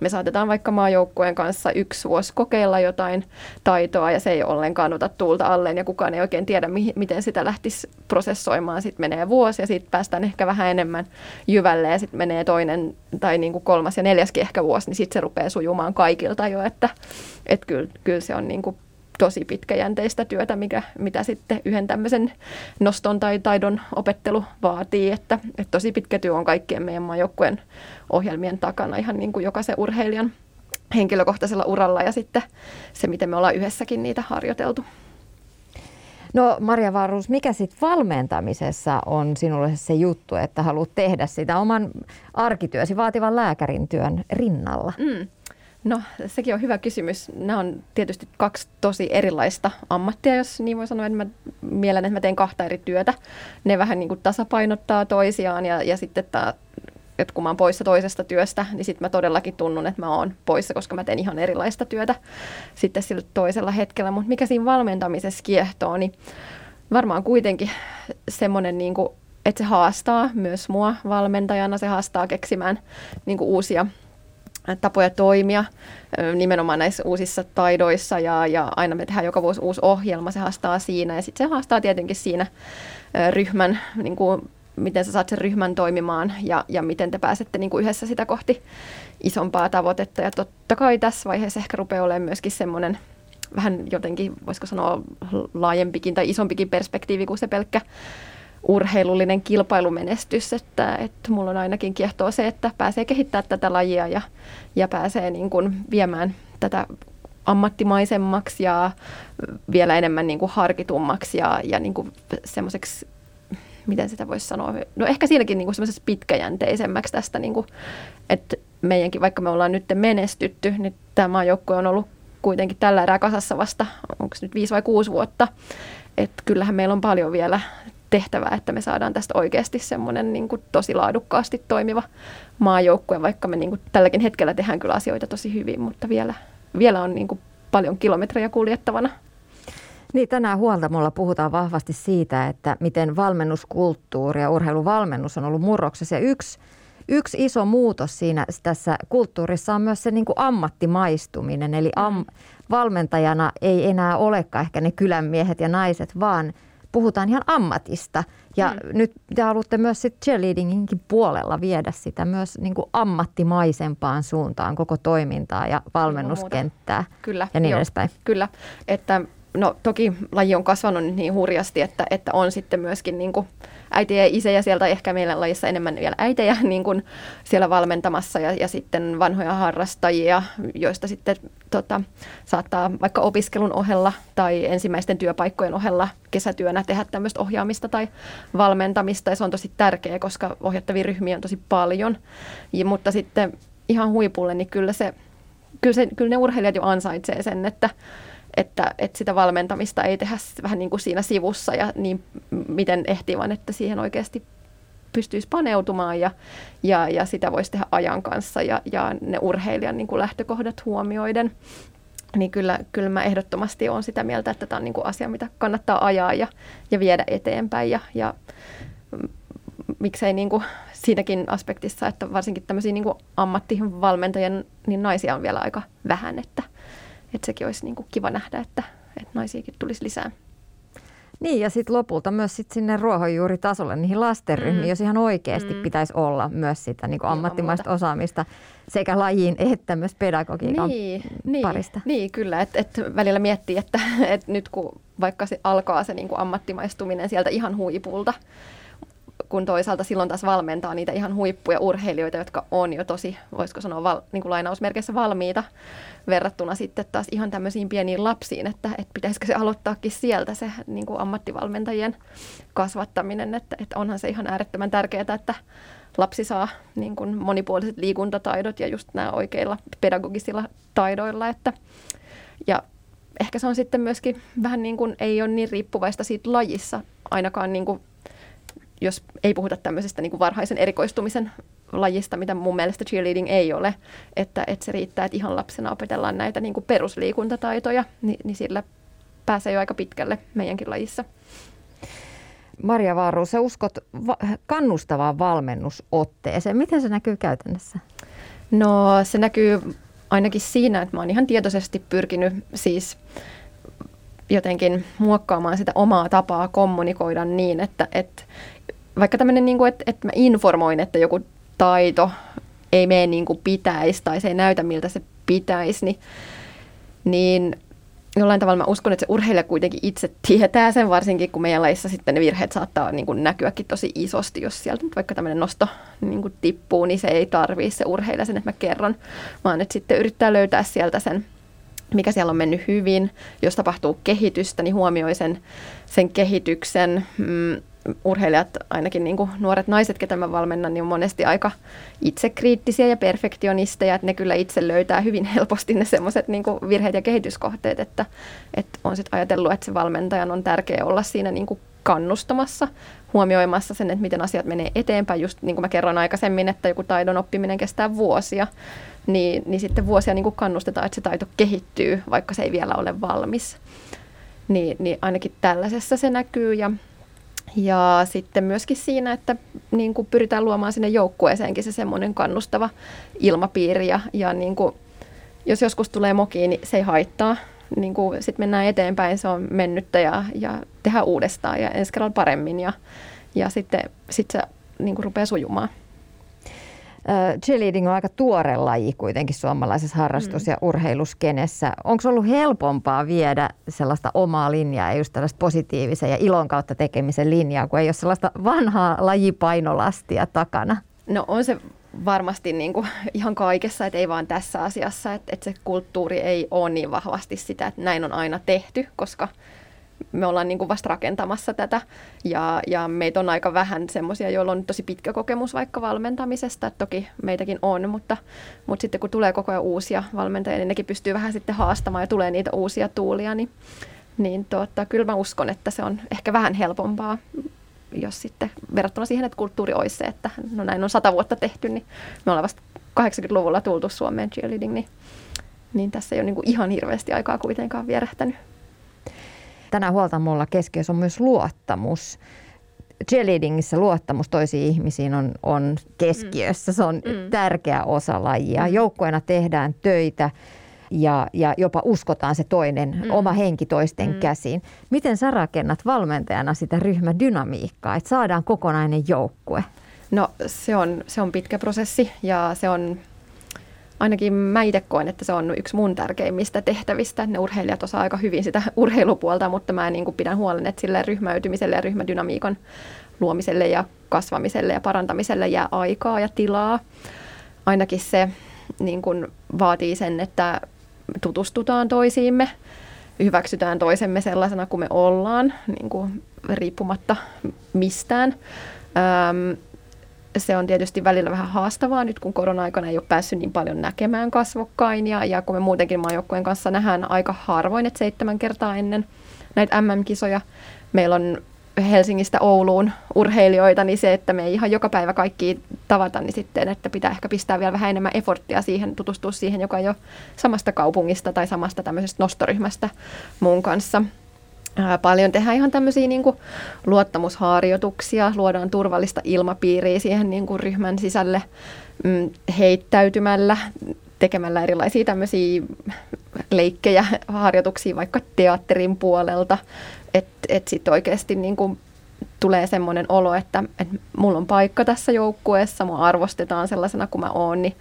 me saatetaan vaikka maajoukkueen kanssa yksi vuosi kokeilla jotain taitoa ja se ei ollenkaan ota tuulta alleen ja kukaan ei oikein tiedä, miten sitä lähtisi prosessoimaan. Sitten menee vuosi ja sitten päästään ehkä vähän enemmän jyvälle ja sitten menee toinen tai niin kuin kolmas ja neljäskin ehkä vuosi, niin sitten se rupeaa sujumaan kaikilta jo, että, että kyllä, kyllä se on niin kuin tosi pitkäjänteistä työtä, mikä, mitä sitten yhden tämmöisen noston tai taidon opettelu vaatii. Että, että tosi pitkä työ on kaikkien meidän maajoukkueen ohjelmien takana ihan niin kuin jokaisen urheilijan henkilökohtaisella uralla ja sitten se, miten me ollaan yhdessäkin niitä harjoiteltu. No Maria Varus, mikä sitten valmentamisessa on sinulle se juttu, että haluat tehdä sitä oman arkityösi vaativan lääkärin työn rinnalla? Mm. No sekin on hyvä kysymys. Nämä on tietysti kaksi tosi erilaista ammattia, jos niin voi sanoa. Että mä mielen, että mä teen kahta eri työtä. Ne vähän niin kuin tasapainottaa toisiaan ja, ja sitten tämä että kun mä oon poissa toisesta työstä, niin sitten mä todellakin tunnun, että mä oon poissa, koska mä teen ihan erilaista työtä sitten sillä toisella hetkellä. Mutta mikä siinä valmentamisessa kiehtoo, niin varmaan kuitenkin semmoinen, niin kuin, että se haastaa myös mua valmentajana, se haastaa keksimään niin kuin uusia tapoja toimia nimenomaan näissä uusissa taidoissa ja, ja aina me tehdään joka vuosi uusi ohjelma, se haastaa siinä ja sitten se haastaa tietenkin siinä ryhmän, niin kuin, miten sä saat sen ryhmän toimimaan ja, ja miten te pääsette niin kuin yhdessä sitä kohti isompaa tavoitetta. Ja totta kai tässä vaiheessa ehkä rupeaa olemaan myöskin semmoinen vähän jotenkin, voisiko sanoa laajempikin tai isompikin perspektiivi kuin se pelkkä urheilullinen kilpailumenestys, että, että mulla on ainakin kiehtoo se, että pääsee kehittämään tätä lajia ja, ja pääsee niin kuin viemään tätä ammattimaisemmaksi ja vielä enemmän niin kuin harkitummaksi ja, ja niin kuin semmoiseksi, miten sitä voisi sanoa, no ehkä siinäkin niin kuin semmoisessa pitkäjänteisemmäksi tästä, niin kuin, että meidänkin, vaikka me ollaan nyt menestytty, niin tämä joukkue on ollut kuitenkin tällä erää kasassa vasta, onko nyt viisi vai kuusi vuotta, että kyllähän meillä on paljon vielä tehtävää, että me saadaan tästä oikeasti semmoinen niin kuin tosi laadukkaasti toimiva maajoukkue, vaikka me niin kuin tälläkin hetkellä tehdään kyllä asioita tosi hyvin, mutta vielä, vielä on niin kuin paljon kilometrejä kuljettavana. Niin, tänään Huoltamolla puhutaan vahvasti siitä, että miten valmennuskulttuuri ja urheiluvalmennus on ollut murroksessa. Ja yksi, yksi iso muutos siinä tässä kulttuurissa on myös se niin kuin ammattimaistuminen. Eli am, valmentajana ei enää olekaan ehkä ne kylänmiehet ja naiset, vaan – puhutaan ihan ammatista. Ja mm. nyt te haluatte myös sit cheerleadinginkin puolella viedä sitä myös niin kuin ammattimaisempaan suuntaan koko toimintaa ja valmennuskenttää Kyllä, ja niin joo, edespäin. Kyllä, että no toki laji on kasvanut niin hurjasti, että, että on sitten myöskin niin kuin äitiä ja isejä sieltä, ehkä meillä lajissa enemmän vielä äitejä niin kuin siellä valmentamassa ja, ja sitten vanhoja harrastajia, joista sitten tota, saattaa vaikka opiskelun ohella tai ensimmäisten työpaikkojen ohella kesätyönä tehdä tämmöistä ohjaamista tai valmentamista. Ja se on tosi tärkeää, koska ohjattavia ryhmiä on tosi paljon, ja, mutta sitten ihan huipulle, niin kyllä se kyllä, se, kyllä ne urheilijat jo ansaitsee sen, että että, että sitä valmentamista ei tehdä vähän niin kuin siinä sivussa ja niin miten ehtii, vaan että siihen oikeasti pystyisi paneutumaan ja, ja, ja sitä voisi tehdä ajan kanssa ja, ja ne urheilijan niin kuin lähtökohdat huomioiden. Niin kyllä, kyllä mä ehdottomasti olen sitä mieltä, että tämä on niin kuin asia, mitä kannattaa ajaa ja, ja viedä eteenpäin ja, ja miksei niin kuin siinäkin aspektissa, että varsinkin tämmöisiä niin kuin ammattivalmentajien niin naisia on vielä aika vähän, että, että sekin olisi niin kuin kiva nähdä, että, että naisiakin tulisi lisää. Niin ja sitten lopulta myös sit sinne ruohonjuuritasolle, niihin lastenryhmiin, mm. jos ihan oikeasti mm. pitäisi olla myös sitä niin ammattimaista osaamista sekä lajiin että myös pedagogiikan niin, parista. Niin, niin kyllä, että et välillä miettii, että et nyt kun vaikka se alkaa se niin kuin ammattimaistuminen sieltä ihan huipulta, kun toisaalta silloin taas valmentaa niitä ihan huippuja urheilijoita, jotka on jo tosi, voisiko sanoa val, niin kuin lainausmerkeissä valmiita verrattuna sitten taas ihan tämmöisiin pieniin lapsiin, että, että pitäisikö se aloittaakin sieltä se niin kuin ammattivalmentajien kasvattaminen, että, että onhan se ihan äärettömän tärkeää, että lapsi saa niin kuin monipuoliset liikuntataidot ja just nämä oikeilla pedagogisilla taidoilla, että ja ehkä se on sitten myöskin vähän niin kuin, ei ole niin riippuvaista siitä lajissa, ainakaan niin kuin jos ei puhuta tämmöisestä niin kuin varhaisen erikoistumisen lajista, mitä mun mielestä cheerleading ei ole, että, että se riittää, että ihan lapsena opetellaan näitä niin kuin perusliikuntataitoja, niin, niin sillä pääsee jo aika pitkälle meidänkin lajissa. Maria Vaaru, sä uskot va- kannustavaan valmennusotteeseen. Miten se näkyy käytännössä? No se näkyy ainakin siinä, että mä oon ihan tietoisesti pyrkinyt siis jotenkin muokkaamaan sitä omaa tapaa kommunikoida niin, että, että vaikka tämmöinen, niin kuin, että, että mä informoin, että joku taito ei mene niin kuin pitäisi tai se ei näytä miltä se pitäisi, niin, niin jollain tavalla mä uskon, että se urheilija kuitenkin itse tietää sen, varsinkin kun meidän lajissa sitten ne virheet saattaa niin kuin näkyäkin tosi isosti, jos sieltä nyt vaikka tämmöinen nosto niin kuin tippuu, niin se ei tarvii se urheilija sen, että mä kerron, vaan että sitten yrittää löytää sieltä sen mikä siellä on mennyt hyvin. Jos tapahtuu kehitystä, niin huomioi sen, sen kehityksen. Mm, urheilijat, ainakin niin kuin nuoret naiset, ketä mä valmennan, niin on monesti aika itsekriittisiä ja perfektionisteja, että ne kyllä itse löytää hyvin helposti ne semmoiset niin virheet ja kehityskohteet, että, että on sitten ajatellut, että se valmentajan on tärkeää olla siinä niin kuin kannustamassa, huomioimassa sen, että miten asiat menee eteenpäin. Just niin kuin mä kerroin aikaisemmin, että joku taidon oppiminen kestää vuosia, niin, niin sitten vuosia niin kuin kannustetaan, että se taito kehittyy, vaikka se ei vielä ole valmis. Niin, niin ainakin tällaisessa se näkyy ja ja sitten myöskin siinä, että niin kuin pyritään luomaan sinne joukkueeseenkin se semmoinen kannustava ilmapiiri. Ja, ja niin kuin, jos joskus tulee mokiin, niin se ei haittaa. Niin sitten mennään eteenpäin, se on mennyttä ja, ja tehdään uudestaan ja ensi kerralla paremmin. Ja, ja sitten sit se niin kuin rupeaa sujumaan. Cheerleading on aika tuore laji kuitenkin suomalaisessa harrastus- mm. ja urheiluskenessä. Onko ollut helpompaa viedä sellaista omaa linjaa ja just tällaista positiivisen ja ilon kautta tekemisen linjaa, kun ei ole sellaista vanhaa lajipainolastia takana? No on se varmasti niin kuin ihan kaikessa, että ei vaan tässä asiassa, että, että se kulttuuri ei ole niin vahvasti sitä, että näin on aina tehty, koska me ollaan niin kuin vasta rakentamassa tätä ja, ja meitä on aika vähän semmoisia, joilla on tosi pitkä kokemus vaikka valmentamisesta. Toki meitäkin on, mutta, mutta sitten kun tulee koko ajan uusia valmentajia, niin nekin pystyy vähän sitten haastamaan ja tulee niitä uusia tuulia, niin, niin tuota, kyllä mä uskon, että se on ehkä vähän helpompaa jos sitten verrattuna siihen, että kulttuuri olisi se, että no näin on sata vuotta tehty, niin me ollaan vasta 80-luvulla tultu Suomeen cheerleading, niin, niin tässä ei ole niin ihan hirveästi aikaa kuitenkaan vierähtänyt tänä huoltamolla keskiössä on myös luottamus. Cheerleadingissä luottamus toisiin ihmisiin on, on keskiössä. Se on mm. tärkeä osa lajia. Mm. Joukkoina tehdään töitä ja, ja jopa uskotaan se toinen, mm. oma henki toisten mm. käsiin. Miten sä rakennat valmentajana sitä ryhmädynamiikkaa, että saadaan kokonainen joukkue? No se on, se on pitkä prosessi ja se on ainakin mä itse koen, että se on yksi mun tärkeimmistä tehtävistä. Ne urheilijat osaa aika hyvin sitä urheilupuolta, mutta mä niin kuin pidän huolen, että sille ryhmäytymiselle ja ryhmädynamiikan luomiselle ja kasvamiselle ja parantamiselle jää aikaa ja tilaa. Ainakin se niin kuin vaatii sen, että tutustutaan toisiimme, hyväksytään toisemme sellaisena kuin me ollaan, niin kuin riippumatta mistään. Öm, se on tietysti välillä vähän haastavaa nyt, kun korona-aikana ei ole päässyt niin paljon näkemään kasvokkain. Ja, ja kun me muutenkin maajoukkueen kanssa nähdään aika harvoin, että seitsemän kertaa ennen näitä MM-kisoja meillä on Helsingistä Ouluun urheilijoita, niin se, että me ei ihan joka päivä kaikki tavata, niin sitten, että pitää ehkä pistää vielä vähän enemmän efforttia siihen, tutustua siihen, joka ei ole samasta kaupungista tai samasta tämmöisestä nostoryhmästä mun kanssa paljon tehdään ihan tämmöisiä niin kuin luottamusharjoituksia, luodaan turvallista ilmapiiriä siihen niin kuin ryhmän sisälle mm, heittäytymällä, tekemällä erilaisia tämmöisiä leikkejä, harjoituksia vaikka teatterin puolelta, että et sitten oikeasti niin kuin tulee semmoinen olo, että, että mulla on paikka tässä joukkueessa, mua arvostetaan sellaisena kuin mä oon, niin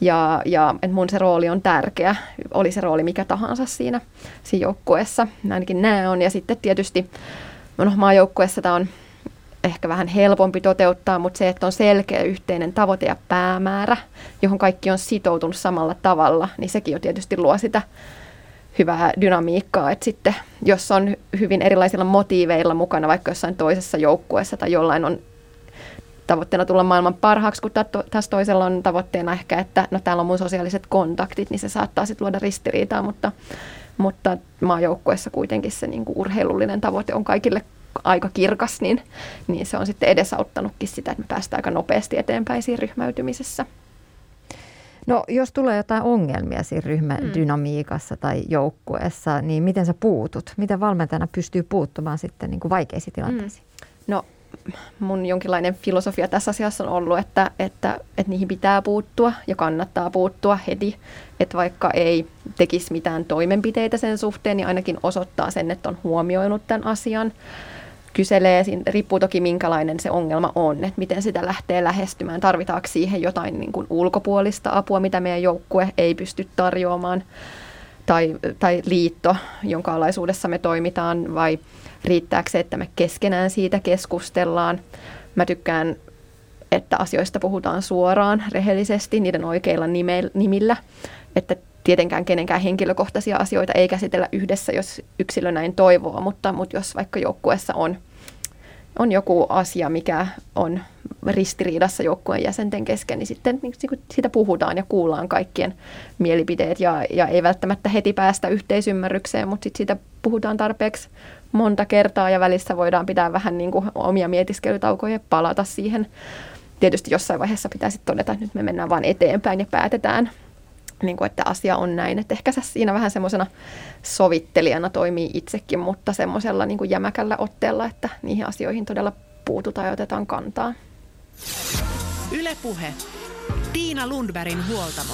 ja, ja että mun se rooli on tärkeä, oli se rooli mikä tahansa siinä, siinä joukkueessa, ainakin nämä on. Ja sitten tietysti no, maajoukkueessa tämä on ehkä vähän helpompi toteuttaa, mutta se, että on selkeä yhteinen tavoite ja päämäärä, johon kaikki on sitoutunut samalla tavalla, niin sekin jo tietysti luo sitä hyvää dynamiikkaa, että sitten jos on hyvin erilaisilla motiiveilla mukana vaikka jossain toisessa joukkueessa tai jollain on tavoitteena tulla maailman parhaaksi, kun taas toisella on tavoitteena ehkä, että no täällä on mun sosiaaliset kontaktit, niin se saattaa sitten luoda ristiriitaa, mutta, mutta maajoukkueessa kuitenkin se niin kuin urheilullinen tavoite on kaikille aika kirkas, niin, niin se on sitten edesauttanutkin sitä, että me päästään aika nopeasti eteenpäin siinä ryhmäytymisessä. No jos tulee jotain ongelmia siinä ryhmädynamiikassa mm. tai joukkueessa, niin miten sä puutut? Miten valmentajana pystyy puuttumaan sitten niin kuin vaikeisiin tilanteisiin? Mm. No mun jonkinlainen filosofia tässä asiassa on ollut, että, että, että niihin pitää puuttua ja kannattaa puuttua heti. Että vaikka ei tekisi mitään toimenpiteitä sen suhteen, niin ainakin osoittaa sen, että on huomioinut tämän asian. Kyselee, riippuu toki minkälainen se ongelma on, että miten sitä lähtee lähestymään. Tarvitaanko siihen jotain niin kuin ulkopuolista apua, mitä meidän joukkue ei pysty tarjoamaan, tai, tai liitto, jonka alaisuudessa me toimitaan, vai – riittääkö se, että me keskenään siitä keskustellaan. Mä tykkään, että asioista puhutaan suoraan, rehellisesti, niiden oikeilla nimillä, että tietenkään kenenkään henkilökohtaisia asioita ei käsitellä yhdessä, jos yksilö näin toivoo, mutta, mutta jos vaikka joukkueessa on, on joku asia, mikä on ristiriidassa joukkueen jäsenten kesken, niin sitten niin siitä puhutaan ja kuullaan kaikkien mielipiteet ja, ja ei välttämättä heti päästä yhteisymmärrykseen, mutta sitten siitä puhutaan tarpeeksi monta kertaa ja välissä voidaan pitää vähän niin kuin omia mietiskelytaukoja ja palata siihen. Tietysti jossain vaiheessa pitää todeta, että nyt me mennään vaan eteenpäin ja päätetään, niin kuin, että asia on näin. Että ehkä siinä vähän semmoisena sovittelijana toimii itsekin, mutta semmoisella niin kuin jämäkällä otteella, että niihin asioihin todella puututaan ja otetaan kantaa. Ylepuhe. Tiina Lundbergin huoltamo.